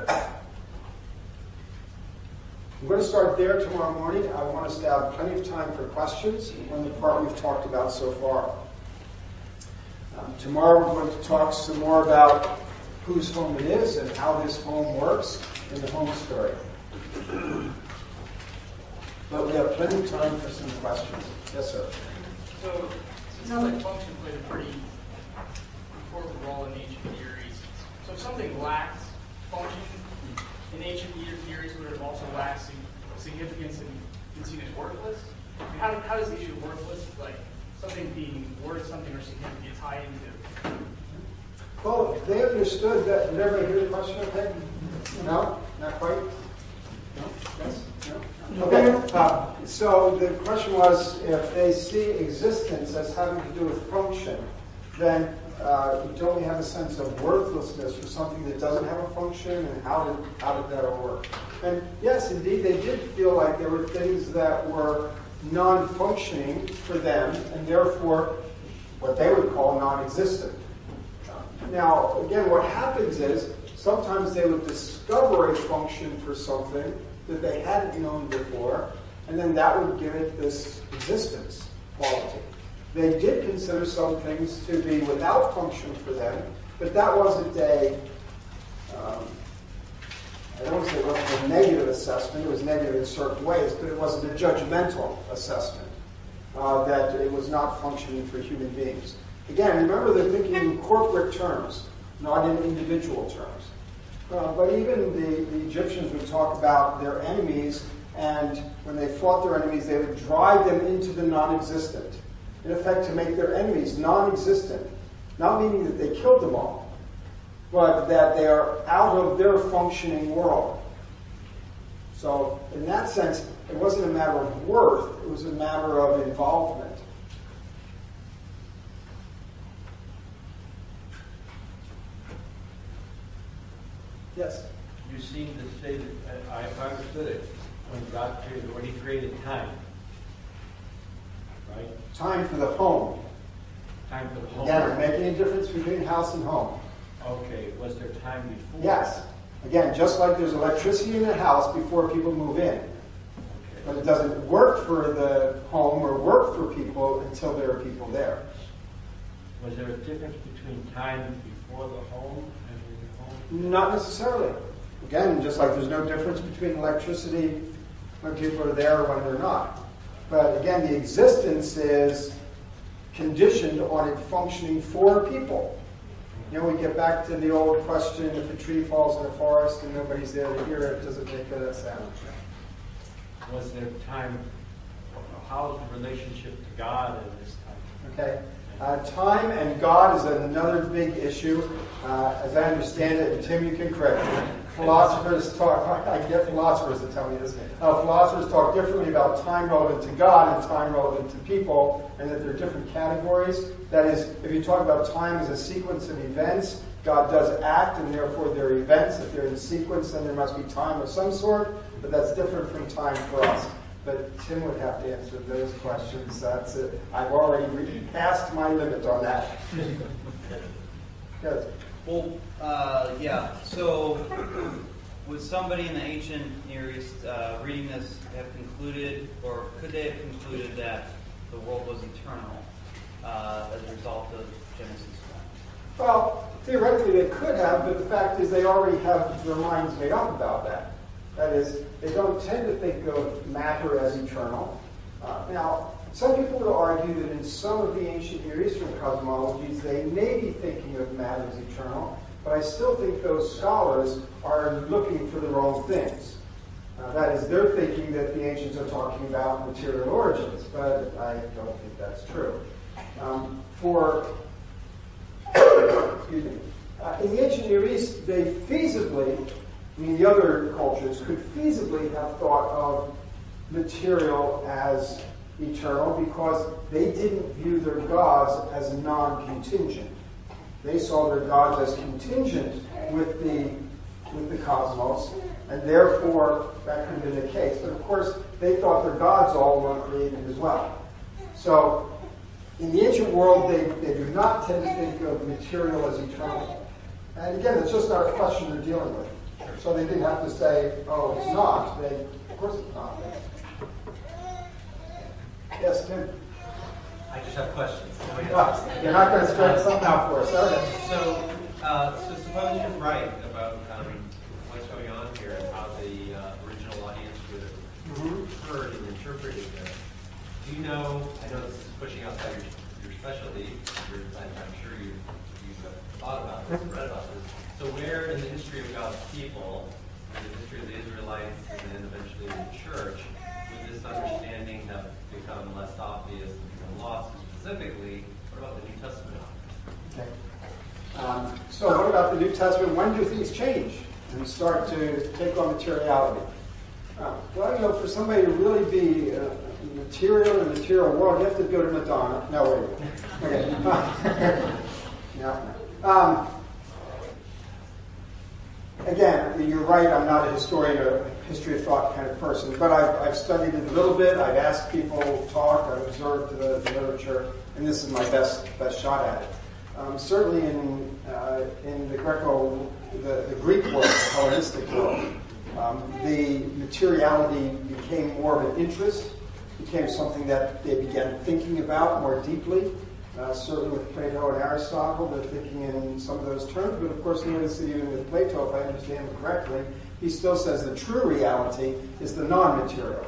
going to start there tomorrow morning. I want us to have plenty of time for questions on the part we've talked about so far. Um, tomorrow we're going to talk some more about whose home it is and how this home works in the home story. But we have plenty of time for some questions. Yes, sir. So it sounds like function played a pretty important role in ancient theories, So if something lacks function in ancient Near East, would it have also lacked significance and been seen as worthless? How, how does the issue of worthless, like something being worth something or significant, tie into? Well, they understood that. Did everybody hear the question okay? No? Not quite? No? Yes? No? Okay. Uh, so the question was if they see existence as having to do with function, then uh, don't we have a sense of worthlessness for something that doesn't have a function, and how did how did that all work? And yes, indeed, they did feel like there were things that were non-functioning for them, and therefore what they would call non-existent. Now, again, what happens is sometimes they would discover a function for something that they hadn't known before, and then that would give it this existence quality. They did consider some things to be without function for them, but that wasn't a, um, I don't say it wasn't a negative assessment, it was negative in certain ways, but it wasn't a judgmental assessment uh, that it was not functioning for human beings. Again, remember they're thinking in corporate terms, not in individual terms. Uh, but even the, the Egyptians would talk about their enemies, and when they fought their enemies, they would drive them into the non existent. In effect, to make their enemies non existent. Not meaning that they killed them all, but that they are out of their functioning world. So, in that sense, it wasn't a matter of worth, it was a matter of involvement. Yes? You seem to say that, uh, I if understood it, when God created, when He created time, right? Time for the home. Time for the home. Again, are making a difference between house and home. Okay, was there time before? Yes. Again, just like there's electricity in the house before people move in. Okay. But it doesn't work for the home or work for people until there are people there. Was there a difference between time before the home and the home? Not necessarily. Again, just like there's no difference between electricity when people are there or when they're not. But again, the existence is conditioned on it functioning for people. You know, we get back to the old question if a tree falls in a forest and nobody's there to hear it, does it make a sound? Was there time, how's the relationship to God in this time? Okay? Uh, time and God is another big issue. Uh, as I understand it, and Tim, you can correct me. Philosophers talk, I get philosophers to tell me this. Uh, philosophers talk differently about time relevant to God and time relevant to people, and that there are different categories. That is, if you talk about time as a sequence of events, God does act, and therefore there are events. If they're in sequence, then there must be time of some sort, but that's different from time for us. But Tim would have to answer those questions. That's it. I've already re- passed my limit on that. Well, uh, yeah. So, would somebody in the ancient Near East uh, reading this have concluded, or could they have concluded that the world was eternal? uh, as a result of Genesis 1? Well, theoretically they could have, but the fact is they already have their minds made up about that. That is, they don't tend to think of matter as eternal. Uh, now, some people would argue that in some of the ancient Near Eastern cosmologies, they may be thinking of matter as eternal, but I still think those scholars are looking for the wrong things. Uh, that is, they're thinking that the ancients are talking about material origins, but I don't think that's true. Um, for excuse me, uh, in the ancient Near East, they feasibly, the other cultures could feasibly have thought of material as eternal because they didn't view their gods as non-contingent. They saw their gods as contingent with the with the cosmos, and therefore that could have been the case. But of course, they thought their gods all were created as well. So in the ancient world, they, they do not tend to think of material as eternal. And again, it's just not a question they're dealing with. So they didn't have to say, oh, it's not. They, of course it's not. Yes, Tim? I just have questions. Oh, you're not going to stretch something out for us, are you? So, uh, so suppose you're right about um, what's going on here and how the uh, original audience would have Mhm. heard and interpreted this. Do you know? I know this is pushing outside your, your specialty. You're, I'm, I'm sure you you've thought about this, read about this. So, where in the history of God's people, in the history of the Israelites, and then eventually the church, would this understanding have become less obvious and lost? Specifically, what about the New Testament? Okay. Um, so what about the New Testament? When do things change and start to take on materiality? Uh, well, you know, for somebody to really be uh, material in the material world, you have to go to Madonna. No, wait. Okay. no. Um, again, you're right. I'm not a historian or history of thought kind of person, but I've, I've studied it a little bit. I've asked people talk. I've observed the, the literature, and this is my best best shot at it. Um, certainly in uh, in the Greco, the, the Greek world, the Hellenistic world, um, the materiality became more of an interest, became something that they began thinking about more deeply. Uh, certainly with Plato and Aristotle, they're thinking in some of those terms. But of course, notice that even with Plato, if I understand him correctly, he still says the true reality is the non-material,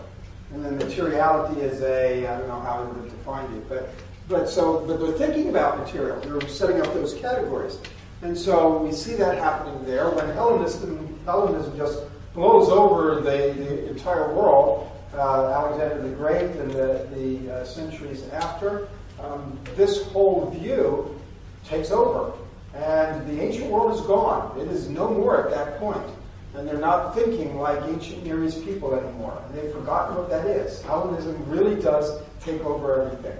and then materiality is a I don't know how he would have defined it, but but so but they're thinking about material. They're setting up those categories, and so we see that happening there. When Hellenism Hellenism just blows over the, the entire world, uh, Alexander the Great and the, the uh, centuries after, um, this whole view takes over. And the ancient world is gone. It is no more at that point. And they're not thinking like ancient Near East people anymore. And they've forgotten what that is. Hellenism really does take over everything.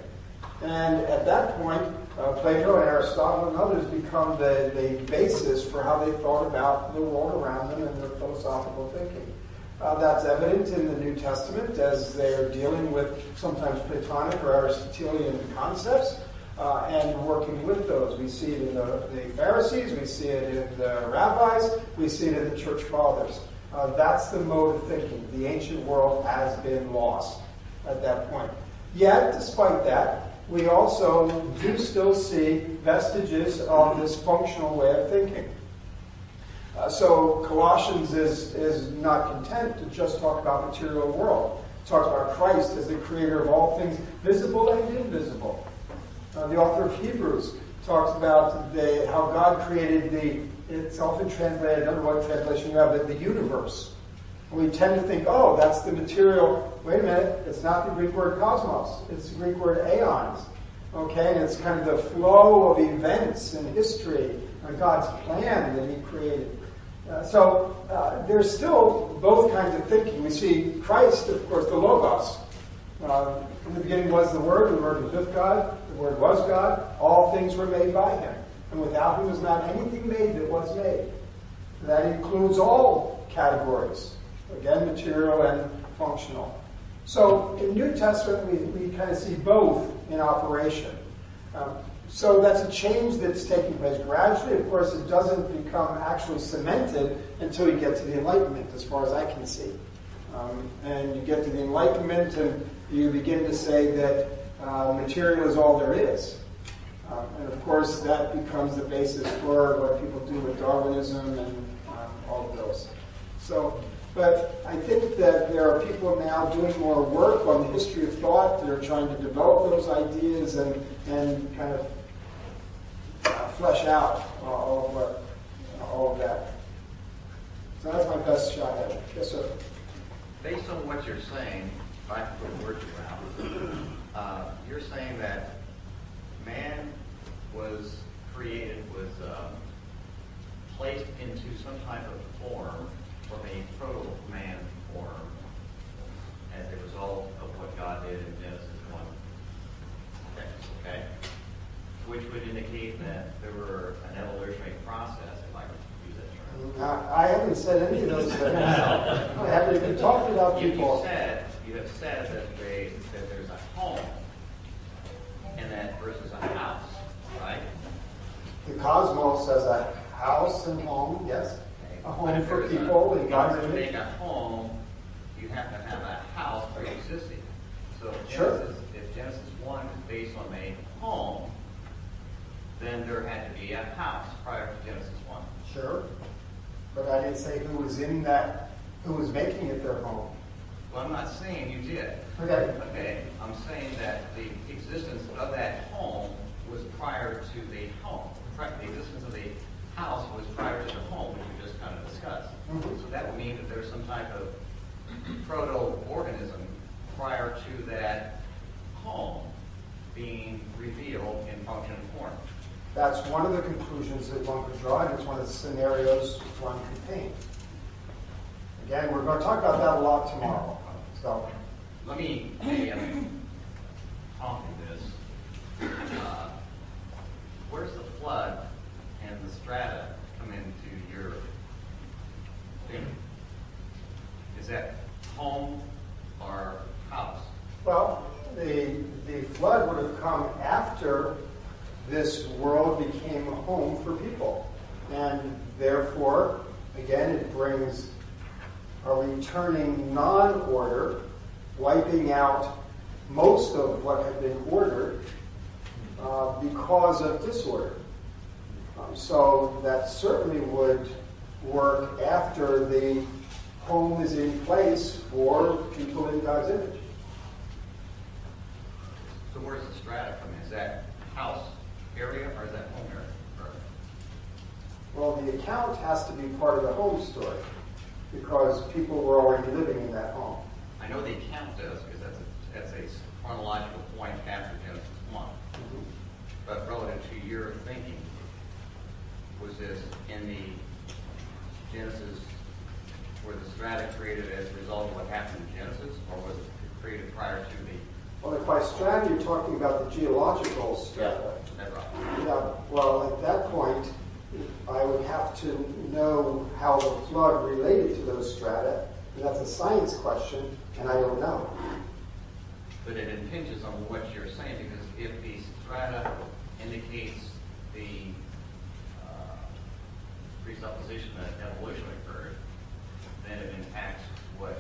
And at that point, uh, Plato and Aristotle and others become the, the basis for how they thought about the world around them and their philosophical thinking. Uh, that's evident in the New Testament as they're dealing with sometimes Platonic or Aristotelian concepts uh, and working with those. We see it in the, the, Pharisees, we see it in the rabbis, we see it in the church fathers. Uh, that's the mode of thinking. The ancient world has been lost at that point. Yet, despite that, we also do still see vestiges of this functional way of thinking. Uh, so Colossians is, is not content to just talk about material world. It talks about Christ as the creator of all things visible and invisible. Uh, the author of Hebrews talks about the, how God created the, it's often translated, I don't know what translation you have, but the universe. And we tend to think, oh, that's the material. Wait a minute, it's not the Greek word cosmos, it's the Greek word aeons. Okay, and it's kind of the flow of events in history, and God's plan that He created. Uh, so uh, there's still both kinds of thinking. We see Christ, of course, the Logos. Uh, in the beginning was the Word, the Word was with God, the Word was God, all things were made by Him. And without Him was not anything made that was made. That includes all categories, again, material and functional. So in New Testament, we, we kind of see both in operation. Um, so that's a change that's taking place gradually. Of course, it doesn't become actually cemented until you get to the Enlightenment, as far as I can see. Um, and you get to the Enlightenment, and you begin to say that uh, material is all there is. Um, and of course, that becomes the basis for what people do with Darwinism and um, all of those. So, but I think that there are people now doing more work on the history of thought that are trying to develop those ideas and, and kind of flesh out all of what, all of that. So that's my best shot at it. Yes, sir. Based on what you're saying, if I can put words around, uh, you're saying that man was created, was um, placed into some type of form from a proto-man form as a result of what God did in Genesis 1 text, okay? Which would indicate that there were an evolutionary process, if I could use that term. I I haven't said any of those things. I haven't even talked about You, you people. said, you have said that they, that there's a home and that versus a house, right? The cosmos has a house and home, yes. A home for there's a- people in God's order to image. make a home, you have to have a house pre-existing. So if Sure. Genesis, if Genesis one is based on a home, then there had to be a house prior to Genesis one. Sure. But I didn't say who was in that, who was making it their home. Well, I'm not saying you did. Okay. Okay, I'm saying that the existence of that home was prior to the home. The existence of the house was prior to the home, which we just kind of discussed. Mhm. So that would mean that there's some type of proto-organism prior to that home being revealed in function and form. That's one of the conclusions that one could draw, and it's one of the scenarios one could paint. Again, we're going to talk about that a lot tomorrow. So, Let me, maybe I'm prompting this. Uh, Where's the flood and the strata come into your opinion? Is that home or house? well, the, the flood would have come after this world became a home for people. And therefore, again, it brings a returning non-order, wiping out most of what had been ordered uh, because of disorder. Um, so that certainly would work after the home is in place for people in God's image. So where's the strata come? Is that area or is that home area? Well, the account has to be part of the home story because people were already living in that home. I know the account does because that's a, that's a chronological point after Genesis one. Mm-hmm. But relative to your thinking, was this in the Genesis, where the strata created as a result of what happened in Genesis, or was it created prior to the? Well, if by strata you're talking about the geological strata, That rock? Yeah, well, at that point, I would have to know how the flood related to those strata. And that's a science question, and I don't know. But it impinges on what you're saying, because if the strata indicates the uh, presupposition that evolution occurred, then it impacts what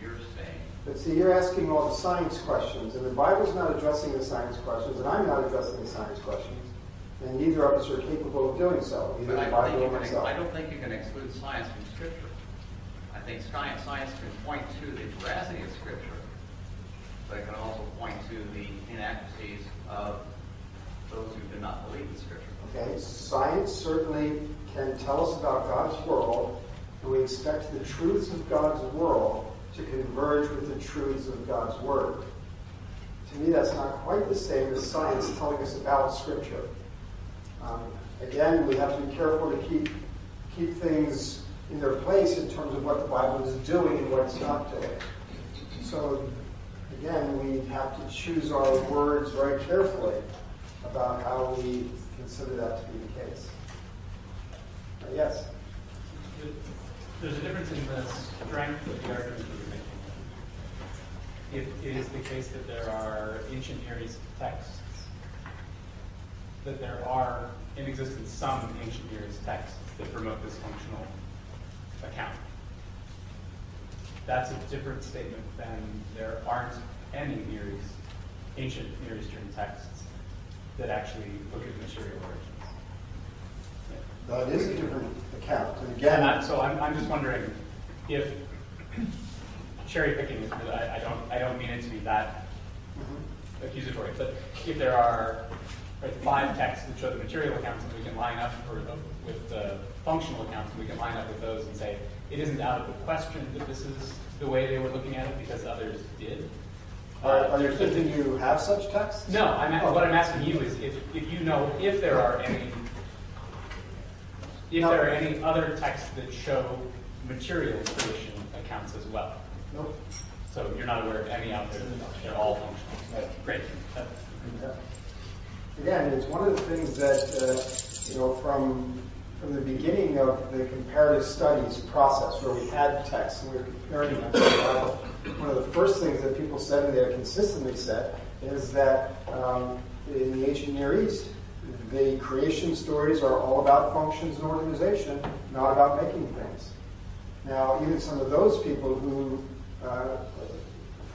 you're saying. But see, you're asking all the science questions, and the Bible's not addressing the science questions, and I'm not addressing the science questions. And neither of us are capable of doing so, either But the I don't think Bible or can, myself. I don't think you can exclude science from Scripture. I think science, science can point to the veracity of Scripture, but it can also point to the inaccuracies of those who do not believe in Scripture. Okay, science certainly can tell us about God's world, and we expect the truths of God's world to converge with the truths of God's Word. To me, that's not quite the same as science telling us about Scripture. Um, again, we have to be careful to keep keep things in their place in terms of what the Bible is doing and what it's not doing. So, again, we have to choose our words very carefully about how we consider that to be the case. Yes. There's a difference in the strength of the argument. If it is the case that there are ancient Near East texts, that there are in existence some ancient Near East texts that promote this functional account. That's a different statement than there aren't any Near East ancient Near Eastern texts that actually look at material origins. That is a different account. And And again, I- so I'm, I'm just wondering if cherry picking is, I, I don't, I don't mean it to be that accusatory, but if there are right, five texts that show the material accounts and we can line up or uh, with the functional accounts and we can line up with those and say it isn't out of the question that this is the way they were looking at it because others did. are, are you thinking you have such texts? No, I'm, a- what I'm asking you is if, if you know if there are any, if No. there are any other texts that show material creation accounts as well. Nope. So you're not aware of any out there that they're all functional. Great. That's- Yeah. Again, it's one of the things that, uh, you know, from, from the beginning of the comparative studies process, where we had texts and we were comparing them to the Bible, one of the first things that people said, and they have consistently said, is that um, in the ancient Near East, the creation stories are all about functions and organization, not about making things. Now, even some of those people who uh,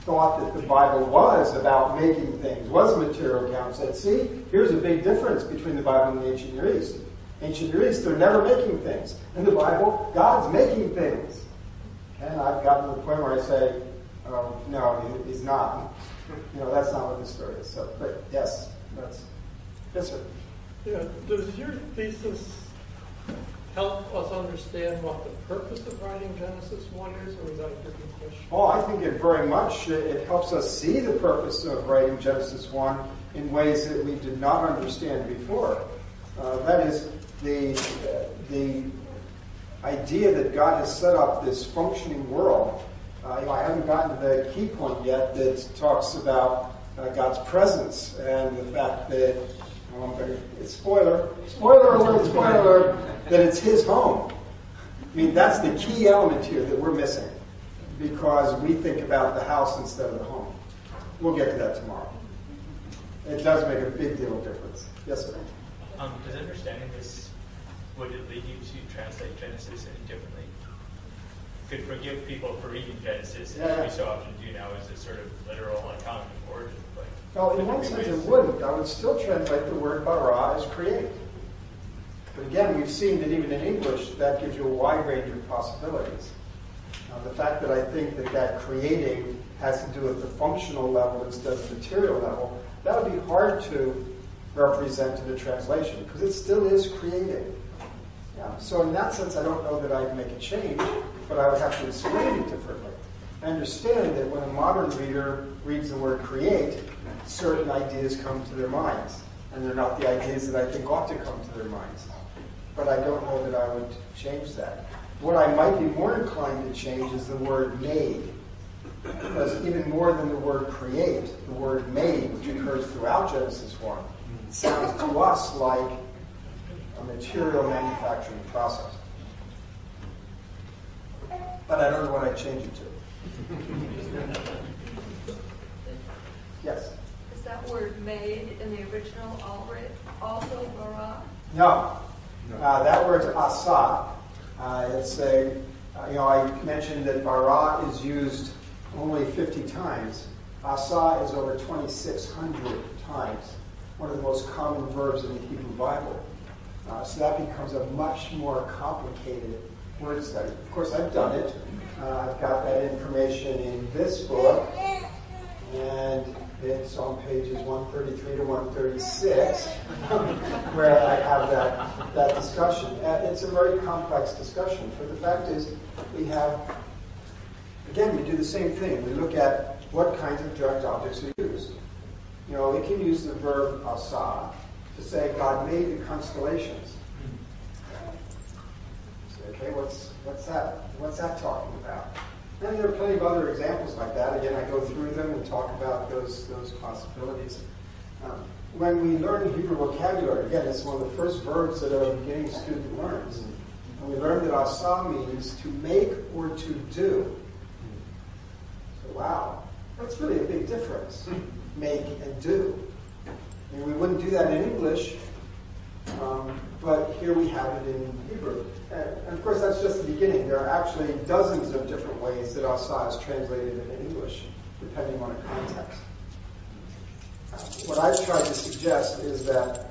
thought that the Bible was about making things, was material account, said, see, here's a big difference between the Bible and the ancient Near East. Ancient Near East, they're never making things. In the Bible, God's making things. And I've gotten to the point where I say, oh, no, he- he's not. You know, that's not what the story is. So, but yes, that's, yes, sir. Yeah, does your thesis help us understand what the purpose of writing Genesis 1 is, or is that different? Oh, I think it very much it helps us see the purpose of writing Genesis one in ways that we did not understand before. Uh, that is the the idea that God has set up this functioning world. Uh, you know, I haven't gotten to the key point yet that talks about uh, God's presence and the fact that gonna, it's spoiler, spoiler alert, spoiler alert, that it's His home. I mean, that's the key element here that we're missing because we think about the house instead of the home. We'll get to that tomorrow. It does make a big deal of difference. Yes, sir. Um, does understanding this would it lead you to translate Genesis any differently? Could forgive people for reading Genesis, Yeah, as we so often do now, as a sort of literal account of origin. But Well, in one sense, it wouldn't. I would still translate the word bara as create. But again, we've seen that even in English, that gives you a wide range of possibilities. The fact that I think that that creating has to do with the functional level instead of the material level, that would be hard to represent in a translation because it still is creating. Yeah, so in that sense, I don't know that I'd make a change, but I would have to explain it differently. I understand that when a modern reader reads the word create, certain ideas come to their minds, and they're not the ideas that I think ought to come to their minds. But I don't know that I would change that. What I might be more inclined to change is the word made. Because even more than the word create, the word made, which occurs throughout Genesis 1, sounds to us like a material manufacturing process. But I don't know what I'd change it to. Yes? Is that word made in the original also bara? No. Uh, that word's asa. Uh, it's say, uh, you know, I mentioned that bara is used only 50 times. Asa is over 2,600 times. One of the most common verbs in the Hebrew Bible. Uh, so that becomes a much more complicated word study. Of course, I've done it. Uh, I've got that information in this book, and it's on pages 133 to 136, where I have that, that discussion. And it's a very complex discussion, but the fact is, we have, again, we do the same thing. We look at what kinds of direct objects are used. You know, we can use the verb asa to say God made the constellations. Hmm. Say, okay, what's what's that? What's that talking about? And there are plenty of other examples like that. Again, I go through them and talk about those those possibilities. Um, when we learn Hebrew vocabulary, again, it's one of the first verbs that a beginning student learns. And we learn that asa means to make or to do. So, wow, that's really a big difference. Make and do. And we wouldn't do that in English, um, but here we have it in Hebrew. And, of course, that's just the beginning. There are actually dozens of different ways that asa is translated in English, depending on a context. Uh, what I've tried to suggest is that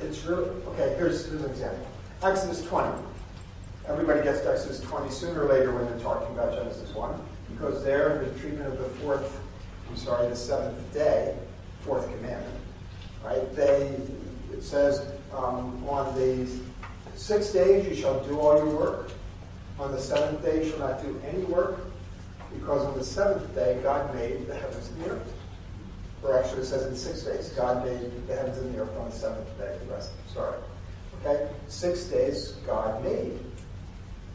it's really, okay, here's, here's an example. Exodus 20. Everybody gets to Exodus 20 sooner or later when they're talking about Genesis 1, because there, the treatment of the fourth, I'm sorry, the seventh day, fourth commandment, right? They, it says, um, on these six days you shall do all your work. On the seventh day you shall not do any work, because on the seventh day God made the heavens and the earth. Or actually it says in six days, God made the heavens and the earth on the seventh day. The rest, sorry. Okay? Six days God made.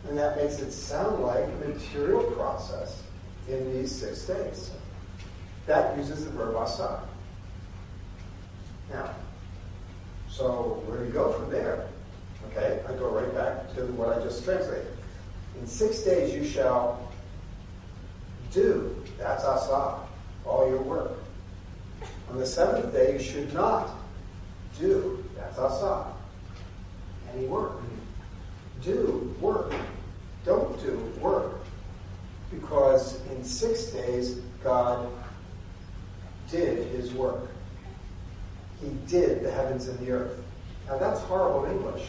And that makes it sound like a material process in these six days. That uses the verb asa. Now, so where do you go from there? Okay, I go right back to what I just translated. In six days you shall do, that's asa, all your work. On the seventh day you should not do, that's asa, any work. Do work. Don't do work. Because in six days God did his work. He did the heavens and the earth. Now that's horrible English.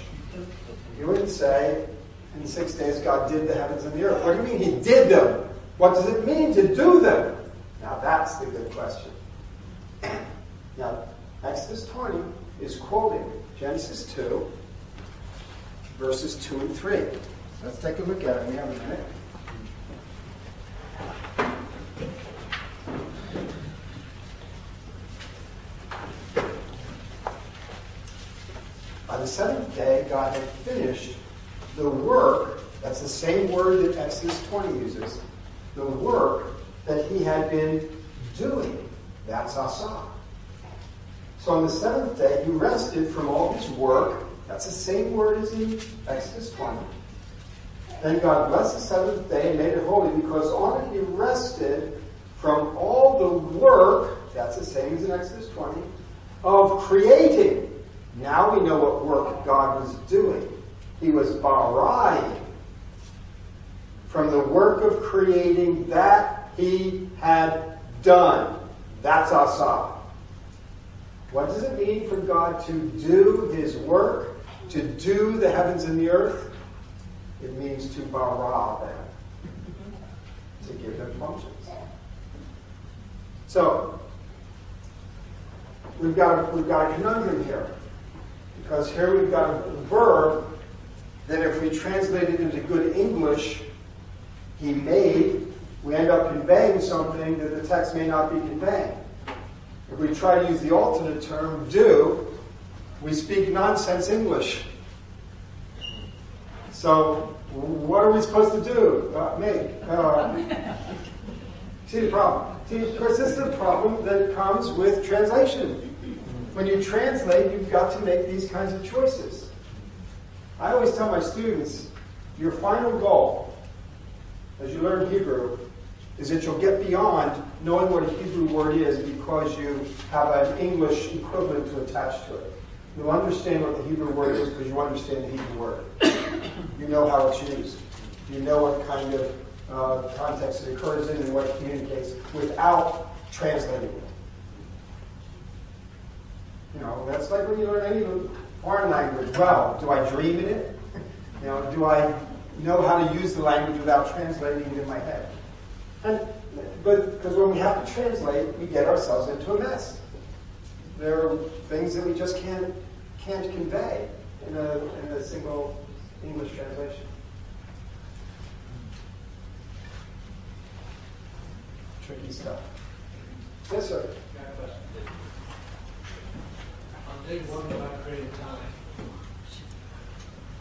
You wouldn't say, in six days God did the heavens and the earth. What do you mean he did them? What does it mean to do them? Now that's the good question. Now, Exodus 20 is quoting Genesis 2, verses 2 and 3. Let's take a look at it. We have a minute. By the God had finished the work, that's the same word that Exodus 20 uses, the work that he had been doing. That's asa. So on the seventh day, he rested from all his work. That's the same word as in Exodus 20. Then God blessed the seventh day and made it holy because on it he rested from all the work, that's the same as in Exodus 20, of creating. Now we know what work God was doing. He was barai from the work of creating that he had done. That's asa. What does it mean for God to do his work, to do the heavens and the earth? It means to bara them, to give them functions. So, we've got, we've got a conundrum here. Because here we've got a verb that if we translate it into good English, he made, we end up conveying something that the text may not be conveying. If we try to use the alternate term, do, we speak nonsense English. So, what are we supposed to do? Uh, make. Uh, see the problem? See, course, this is the problem that comes with translation. When you translate, you've got to make these kinds of choices. I always tell my students, your final goal as you learn Hebrew is that you'll get beyond knowing what a Hebrew word is because you have an English equivalent to attach to it. You'll understand what the Hebrew word is because you understand the Hebrew word. You know how it's used. You know what kind of uh, context it occurs in and what it communicates without translating it. You know, that's like when you learn any foreign language. Well, do I dream in it? You know, do I know how to use the language without translating it in my head? And, but because when we have to translate, we get ourselves into a mess. There are things that we just can't can't convey in a in a single English translation. Tricky stuff. Yes, sir. On day one, God created time.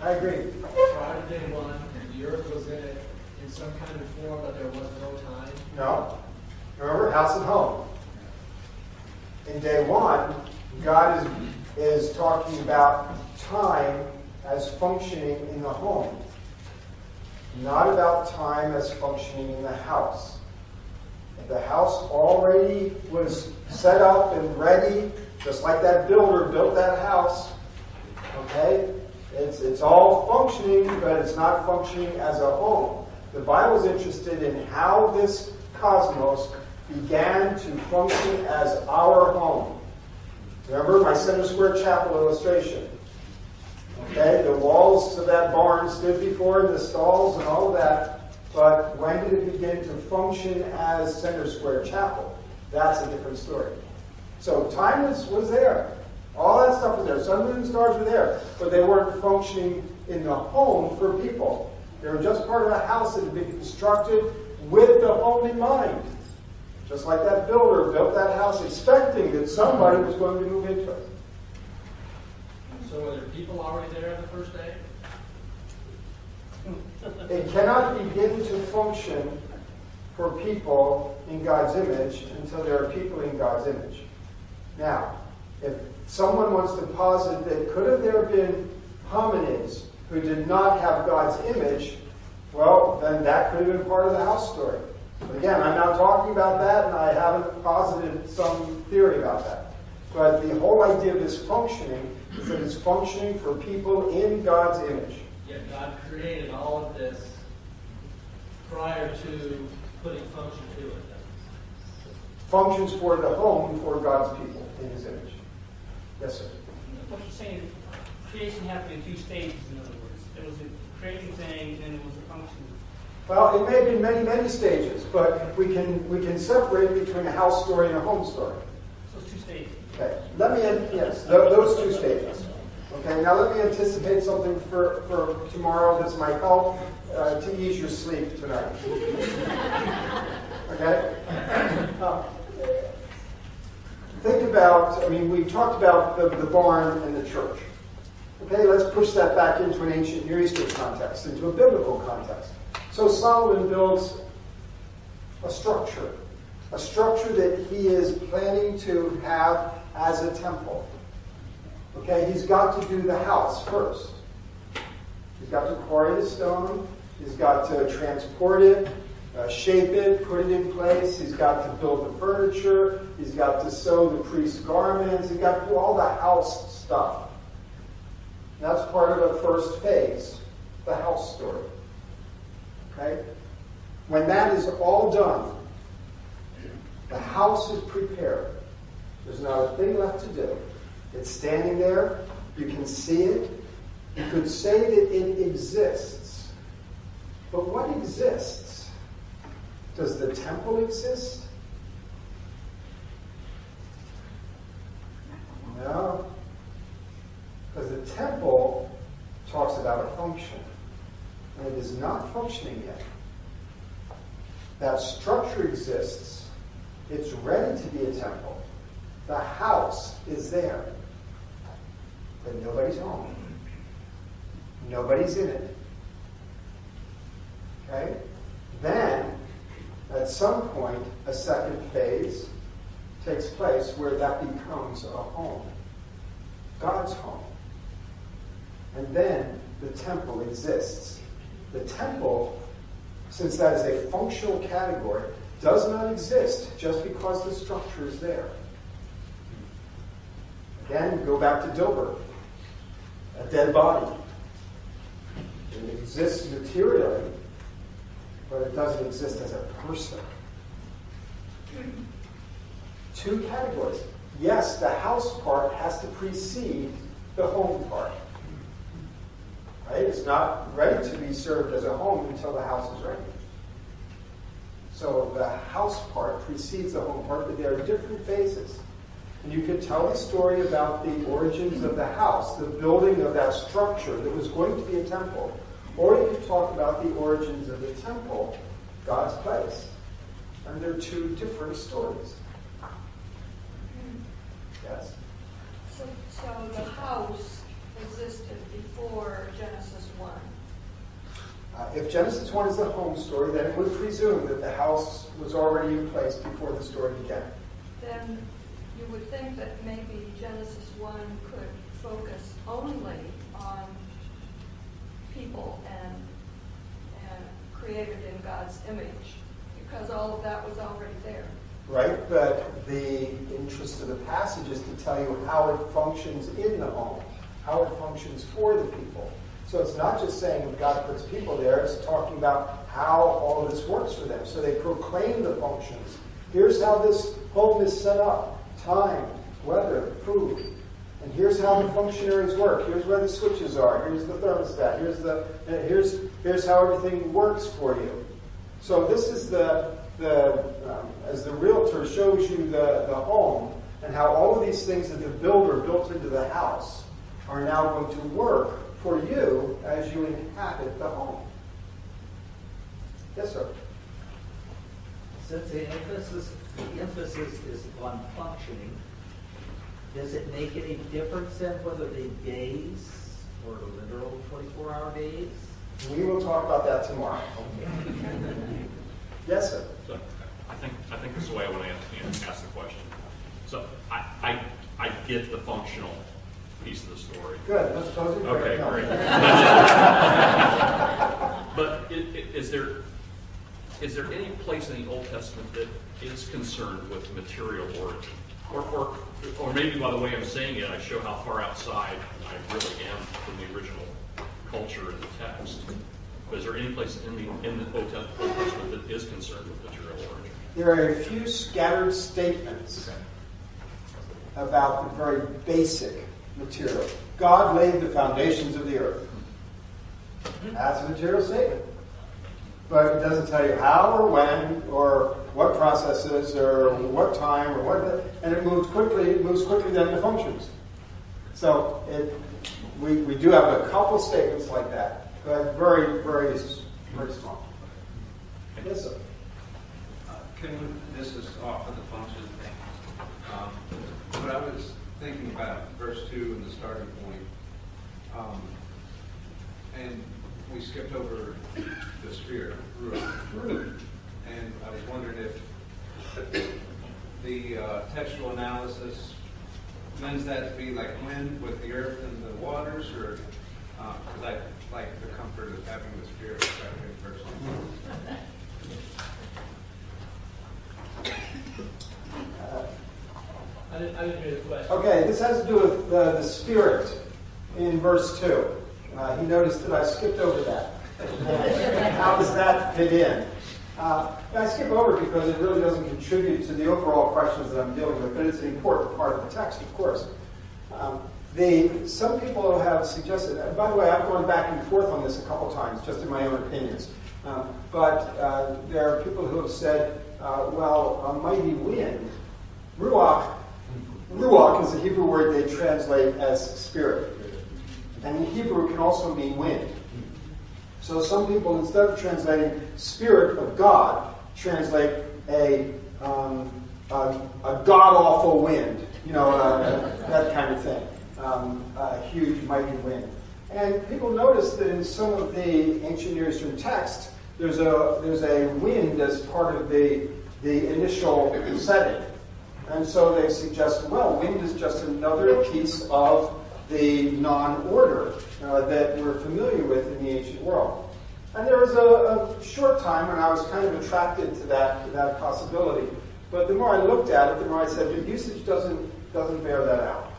I agree. Prior to day one, the earth was in it in some kind of form, but there was no time. No. Remember, house and home. In day one, God is, is talking about time as functioning in the home, not about time as functioning in the house. The house already was set up and ready, just like that builder built that house. Okay? It's, it's all functioning, but it's not functioning as a home. The Bible is interested in how this cosmos began to function as our home. Remember my Center Square Chapel illustration. Okay, the walls of that barn stood before the stalls and all of that, but when did it begin to function as Center Square Chapel? That's a different story. So time was, was there. All that stuff was there. Sun, moon, and stars were there, but they weren't functioning in the home for people. They were just part of a house that had been constructed with the home in mind. Just like that builder built that house expecting that somebody was going to move into it. So were there people already there on the first day? It cannot begin to function for people in God's image until there are people in God's image. Now, if someone wants to posit that could have there been hominids who did not have God's image, well, then that could have been part of the house story. But again, I'm not talking about that, and I haven't posited some theory about that. But the whole idea of this functioning is that it's functioning for people in God's image. Yet God created all of this prior to putting function to it. Functions for the home for God's people in His image. Yes, sir. What you're saying is creation happened in two stages, in other words. There was a creating thing, and then there was a function. Well, it may be many, many stages, but we can we can separate between a house story and a home story. So it's two stages. Okay, let me, yes, tho- those two stages. Okay, now let me anticipate something for, for tomorrow that's might help uh, to ease your sleep tonight. Okay? Uh, think about, I mean, we talked about the, the barn and the church. Okay, let's push that back into an ancient Near Eastern context, into a biblical context. So Solomon builds a structure, a structure that he is planning to have as a temple. Okay, he's got to do the house first. He's got to quarry the stone. He's got to transport it, uh, shape it, put it in place. He's got to build the furniture. He's got to sew the priest's garments. He's got to do all the house stuff. That's part of the first phase, the house story. Okay? When that is all done, the house is prepared. There's not a thing left to do. It's standing there. You can see it. You could say that it exists. But what exists? Does the temple exist? No. Because the temple talks about a function. And it is not functioning yet. That structure exists. It's ready to be a temple. The house is there. But nobody's home. Nobody's in it. Okay? Then, at some point, a second phase takes place where that becomes a home. God's home. And then the temple exists. The temple, since that is a functional category, does not exist just because the structure is there. Again, go back to Dilbert. A dead body. It exists materially, but it doesn't exist as a person. Two categories. Yes, the house part has to precede the home part. Right? It's not ready to be served as a home until the house is ready. So the house part precedes the home part, but there are different phases. And you could tell the story about the origins of the house, the building of that structure that was going to be a temple. Or you could talk about the origins of the temple, God's place. And they're two different stories. Yes? So, so the house existed before Genesis 1. Uh, if Genesis 1 is the home story, then it would presume that the house was already in place before the story began. Then you would think that maybe Genesis 1 could focus only on people and, created in God's image, because all of that was already there. Right? But the interest of the passage is to tell you how it functions in the home, how it functions for the people. So it's not just saying God puts people there, it's talking about how all of this works for them. So they proclaim the functions Here's how this home is set up. Time, weather, food. And here's how the functionaries work. Here's where the switches are. Here's the thermostat. Here's the here's here's how everything works for you. So this is the the um, as the realtor shows you the, the home and how all of these things that the builder built into the house are now going to work for you as you inhabit the home. Yes, sir. Since the emphasis, the emphasis is on functioning, does it make any difference then whether they days or literal 24-hour days? We will talk about that tomorrow. yes, sir. So I think I think this is the way I want to ask, ask the question. So I, I I get the functional piece of the story. Good. Let's close it. Okay, great. but it, it, is there is there any place in the Old Testament that is concerned with material origin? Or, or, or maybe by the way I'm saying it, I show how far outside I really am from the original culture in the text. But is there any place in the in the Old Testament that is concerned with material origin? There are a few scattered statements about the very basic material. God laid the foundations of the earth. Hmm. That's a material statement. But it doesn't tell you how or when or what processes or what time or what, and it moves quickly, it moves quickly then to functions. So it, we, we do have a couple statements like that, but very, very, very small. Yes, sir. Uh, this is off of the function thing. Um, but I was thinking about verse 2 and the starting point. Um, and we skipped over the spirit, Ruach. And I was wondering if the uh, textual analysis means that to be like wind with the earth and the waters, or because uh, I like the comfort of having the spirit second person. I didn't, I didn't hear the question. Okay, this has to do with the, the spirit in verse 2. Uh, he noticed that I skipped over that. How does that fit in? Uh, I skip over because it really doesn't contribute to the overall questions that I'm dealing with, but it's an important part of the text, of course. Um, the, some people have suggested, by the way, I've gone back and forth on this a couple times, just in my own opinions. Um, but uh, there are people who have said, uh, well, a mighty wind, ruach, ruach is a Hebrew word they translate as spirit. And in Hebrew can also mean wind. So some people, instead of translating Spirit of God, translate a, um, a, a god-awful wind, you know, uh, that kind of thing. Um, a huge, mighty wind. And people notice that in some of the ancient Near Eastern texts, there's a, there's a wind as part of the, the initial setting. And so they suggest, well, wind is just another piece of the non-order uh, that we're familiar with in the ancient world. And there was a, a, short time when I was kind of attracted to that, to that possibility. But the more I looked at it, the more I said, the usage doesn't, doesn't bear that out.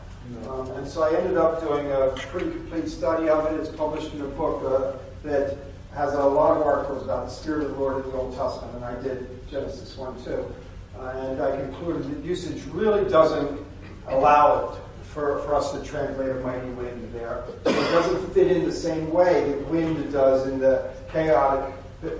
Um, and so I ended up doing a pretty complete study of it. It's published in a book uh, that has a lot of articles about the Spirit of the Lord in the Old Testament, and I did Genesis 1 too. Uh, and I concluded that usage really doesn't allow it for, for us to translate a mighty wind there. It doesn't fit in the same way that wind does in the chaotic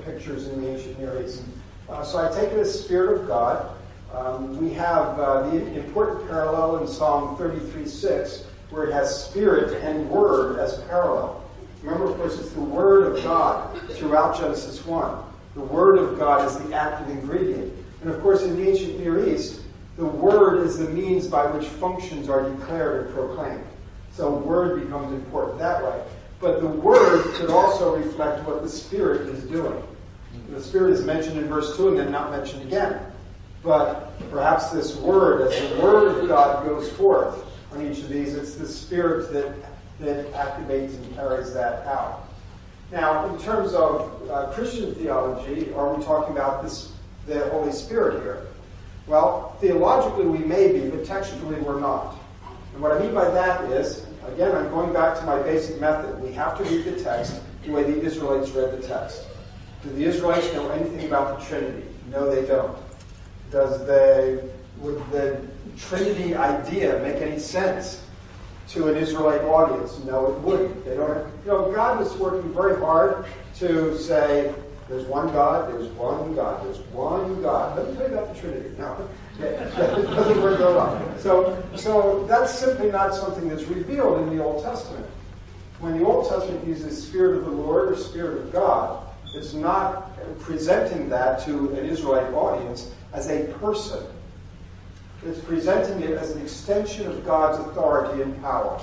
pictures in the ancient Near East. Uh, so I take it as Spirit of God. Um, we have uh, the important parallel in Psalm 33:6, where it has Spirit and Word as parallel. Remember, of course, it's the Word of God throughout Genesis 1. The Word of God is the active ingredient. And of course, in the ancient Near East, the word is the means by which functions are declared and proclaimed. So word becomes important that way. But the word could also reflect what the Spirit is doing. The Spirit is mentioned in verse 2 and then not mentioned again. But perhaps this word, as the word of God goes forth on each of these, it's the Spirit that, that activates and carries that out. Now, in terms of uh, Christian theology, are we talking about this, the Holy Spirit here? Well, theologically we may be, but textually we're not. And what I mean by that is, again, I'm going back to my basic method. We have to read the text the way the Israelites read the text. Do the Israelites know anything about the Trinity? No, they don't. Does the, would the Trinity idea make any sense to an Israelite audience? No, it wouldn't. They don't, you know, God was working very hard to say, there's one God, there's one God, there's one God. Let me tell you about the Trinity. No, it doesn't work that well. So, so that's simply not something that's revealed in the Old Testament. When the Old Testament uses Spirit of the Lord or Spirit of God, it's not presenting that to an Israelite audience as a person. It's presenting it as an extension of God's authority and power.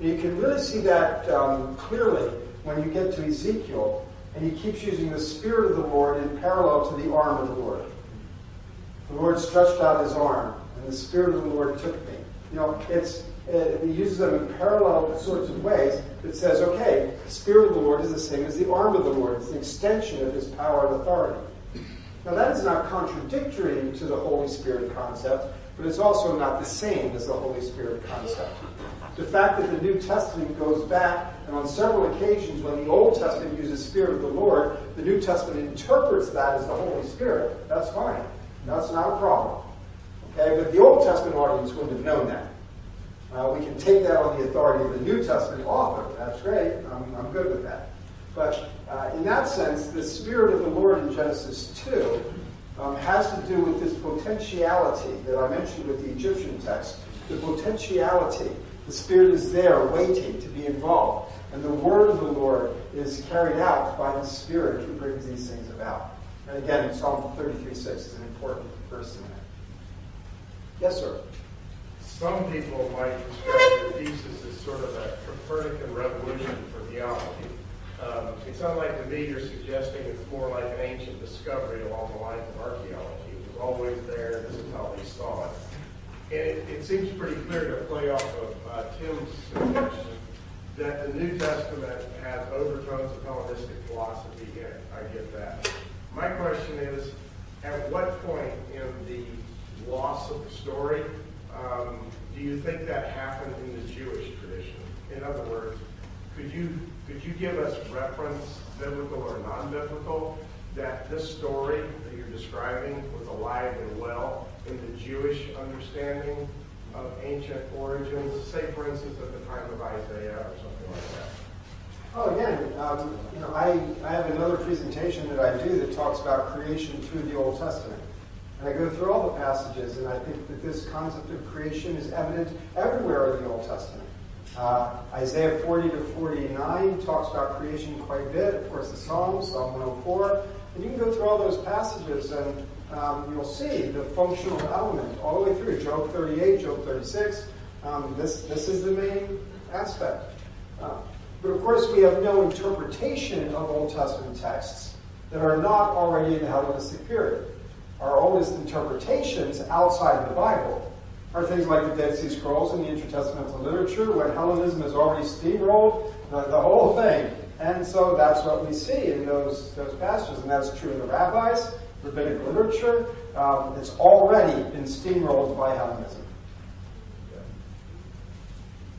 And you can really see that um, clearly when you get to Ezekiel, and he keeps using the Spirit of the Lord in parallel to the arm of the Lord. The Lord stretched out his arm, and the Spirit of the Lord took me. You know, it's it, he uses them in parallel sorts of ways that says, okay, the Spirit of the Lord is the same as the arm of the Lord. It's an extension of his power and authority. Now, that is not contradictory to the Holy Spirit concept, but it's also not the same as the Holy Spirit concept. The fact that the New Testament goes back, and on several occasions when the Old Testament uses Spirit of the Lord, the New Testament interprets that as the Holy Spirit, that's fine. That's not a problem. Okay, but the Old Testament audience wouldn't have known that. Uh, we can take that on the authority of the New Testament author. That's great. I'm, I'm good with that. But uh, in that sense, the Spirit of the Lord in Genesis 2 um, has to do with this potentiality that I mentioned with the Egyptian text. The potentiality. The Spirit is there waiting to be involved. And the word of the Lord is carried out by the Spirit who brings these things about. And again, Psalm 33.6 is an important verse in that. Yes, sir. Some people might describe the thesis as sort of a Copernican revolution for theology. Um, it sounds like to me you're suggesting it's more like an ancient discovery along the lines of archaeology. It was always there, this is how they saw it. It, it seems pretty clear to play off of uh, Tim's suggestion that the New Testament has overtones of Hellenistic philosophy. I get that. My question is, at what point in the loss of the story um, do you think that happened in the Jewish tradition? In other words, could you could you give us reference, biblical or non-biblical, that this story that you're describing was alive and well in the Jewish understanding of ancient origins, say for instance at the time of Isaiah or something like that? Oh, again, um, you know, I, I have another presentation that I do that talks about creation through the Old Testament. And I go through all the passages, and I think that this concept of creation is evident everywhere in the Old Testament. Uh, Isaiah 40 to 49 talks about creation quite a bit. Of course, the Psalms, Psalm 104. And you can go through all those passages, and um, you'll see the functional element all the way through. Job 38, Job 36. Um, this, this is the main aspect. Uh, but of course, we have no interpretation of Old Testament texts that are not already in the Hellenistic period. Our oldest interpretations outside the Bible are things like the Dead Sea Scrolls and the intertestamental literature, when Hellenism has already steamrolled the, the whole thing. And so that's what we see in those, those passages, and that's true in the rabbis, rabbinic literature. Um, it's already been steamrolled by Hellenism.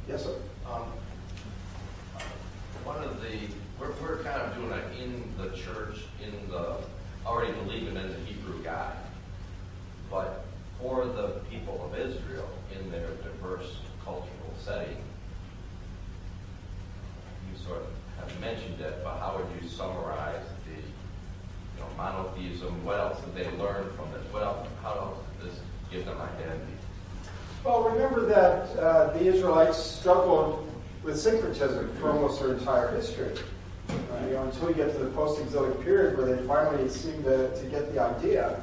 Yes, sir. Um, one of the, we're, we're kind of doing it in the church, in the, already believing in the Hebrew God. But for the people of Israel, in their diverse cultural setting, you sort of have mentioned it, but how would you summarize the you know, monotheism? What else did they learn from this? What else, how else did this give them identity? Well, remember that uh, the Israelites struggled with syncretism for almost their entire history. Uh, you know, until you get to the post-exilic period where they finally seem to, to get the idea,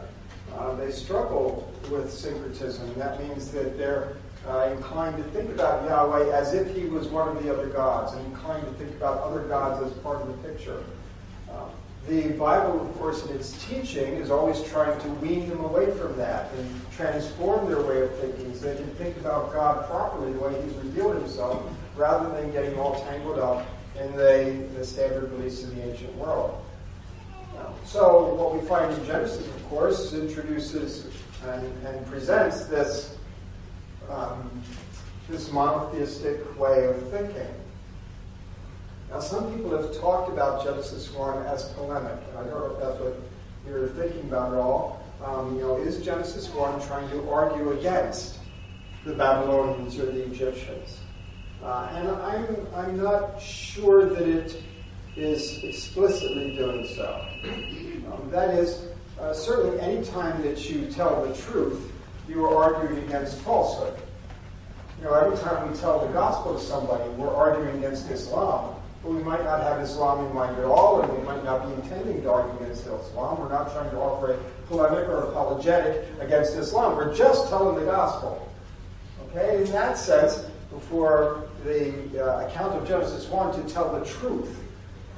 uh, they struggle with syncretism. That means that they're uh, inclined to think about Yahweh as if he was one of the other gods, and inclined to think about other gods as part of the picture. The Bible, of course, in its teaching, is always trying to wean them away from that and transform their way of thinking so they can think about God properly the way He's revealed Himself, rather than getting all tangled up in the, the standard beliefs of the ancient world. So what we find in Genesis, of course, introduces and, and presents this um, this monotheistic way of thinking. Now, some people have talked about Genesis 1 as polemic, and I don't know if that's what you're thinking about at all. Um, you know, is Genesis 1 trying to argue against the Babylonians or the Egyptians? Uh, and I'm, I'm not sure that it is explicitly doing so. Um, that is, uh, certainly any time that you tell the truth, you are arguing against falsehood. You know, every time we tell the gospel to somebody, we're arguing against Islam. But we might not have Islam in mind at all, and we might not be intending to argue against Islam. We're not trying to offer a polemic or apologetic against Islam. We're just telling the gospel. Okay? In that sense, for the uh, account of Genesis 1 to tell the truth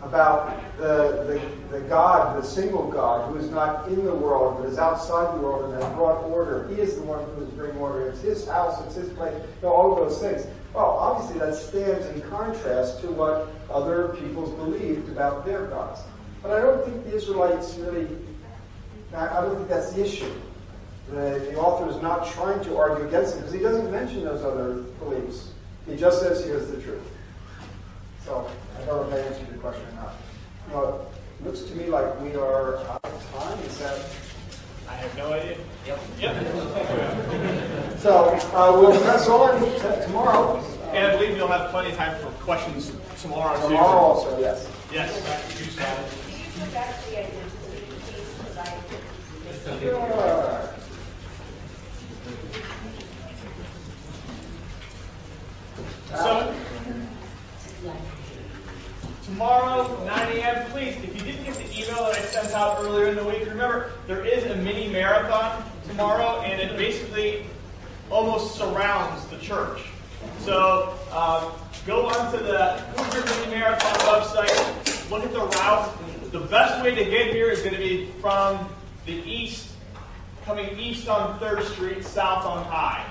about the, the, the God, the single God, who is not in the world, but is outside the world and has brought order. He is the one who is bringing order. It's his house, it's his place, you know, all of those things. Well, obviously that stands in contrast to what other peoples believed about their gods. But I don't think the Israelites really, I don't think that's the issue. The, the author is not trying to argue against it because he doesn't mention those other beliefs. He just says here's the truth. So I don't know if I answered your question or not. Well, it looks to me like we are out of time. Is that? I have no idea. Yep. Yep. So uh, we'll press on t- tomorrow. And I believe you'll have plenty of time for questions tomorrow too. Tomorrow also, yes. Yes. Sure. So, tomorrow, 9 a.m., please, if you didn't get the email that I sent out earlier in the week, remember, there is a mini marathon tomorrow, and it basically almost surrounds the church. So, um, go onto the Hoosier Mini Marathon website, look at the route. The best way to get here is going to be from the east, coming east on 3rd Street, south on High.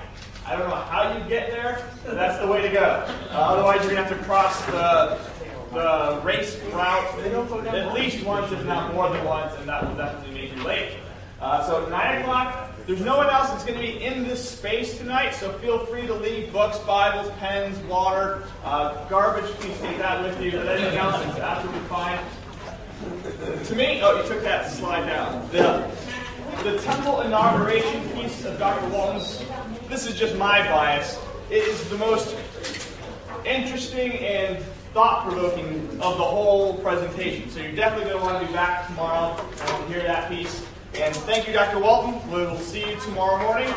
I don't know how you get there, but that's the way to go. Uh, otherwise, you're going to have to cross the, the race route at least once, if not more than once, and that will definitely make you late. Uh, so, 9 o'clock, there's no one else that's going to be in this space tonight, so feel free to leave books, Bibles, pens, water, uh, garbage, please take that with you, but anything else is absolutely fine. To me, oh, you took that slide down. The, the temple inauguration piece of Dr. Walton's, this is just my bias, it is the most interesting and thought-provoking of the whole presentation. So you're definitely going to want to be back tomorrow to hear that piece. And thank you, Dr. Walton. We will see you tomorrow morning.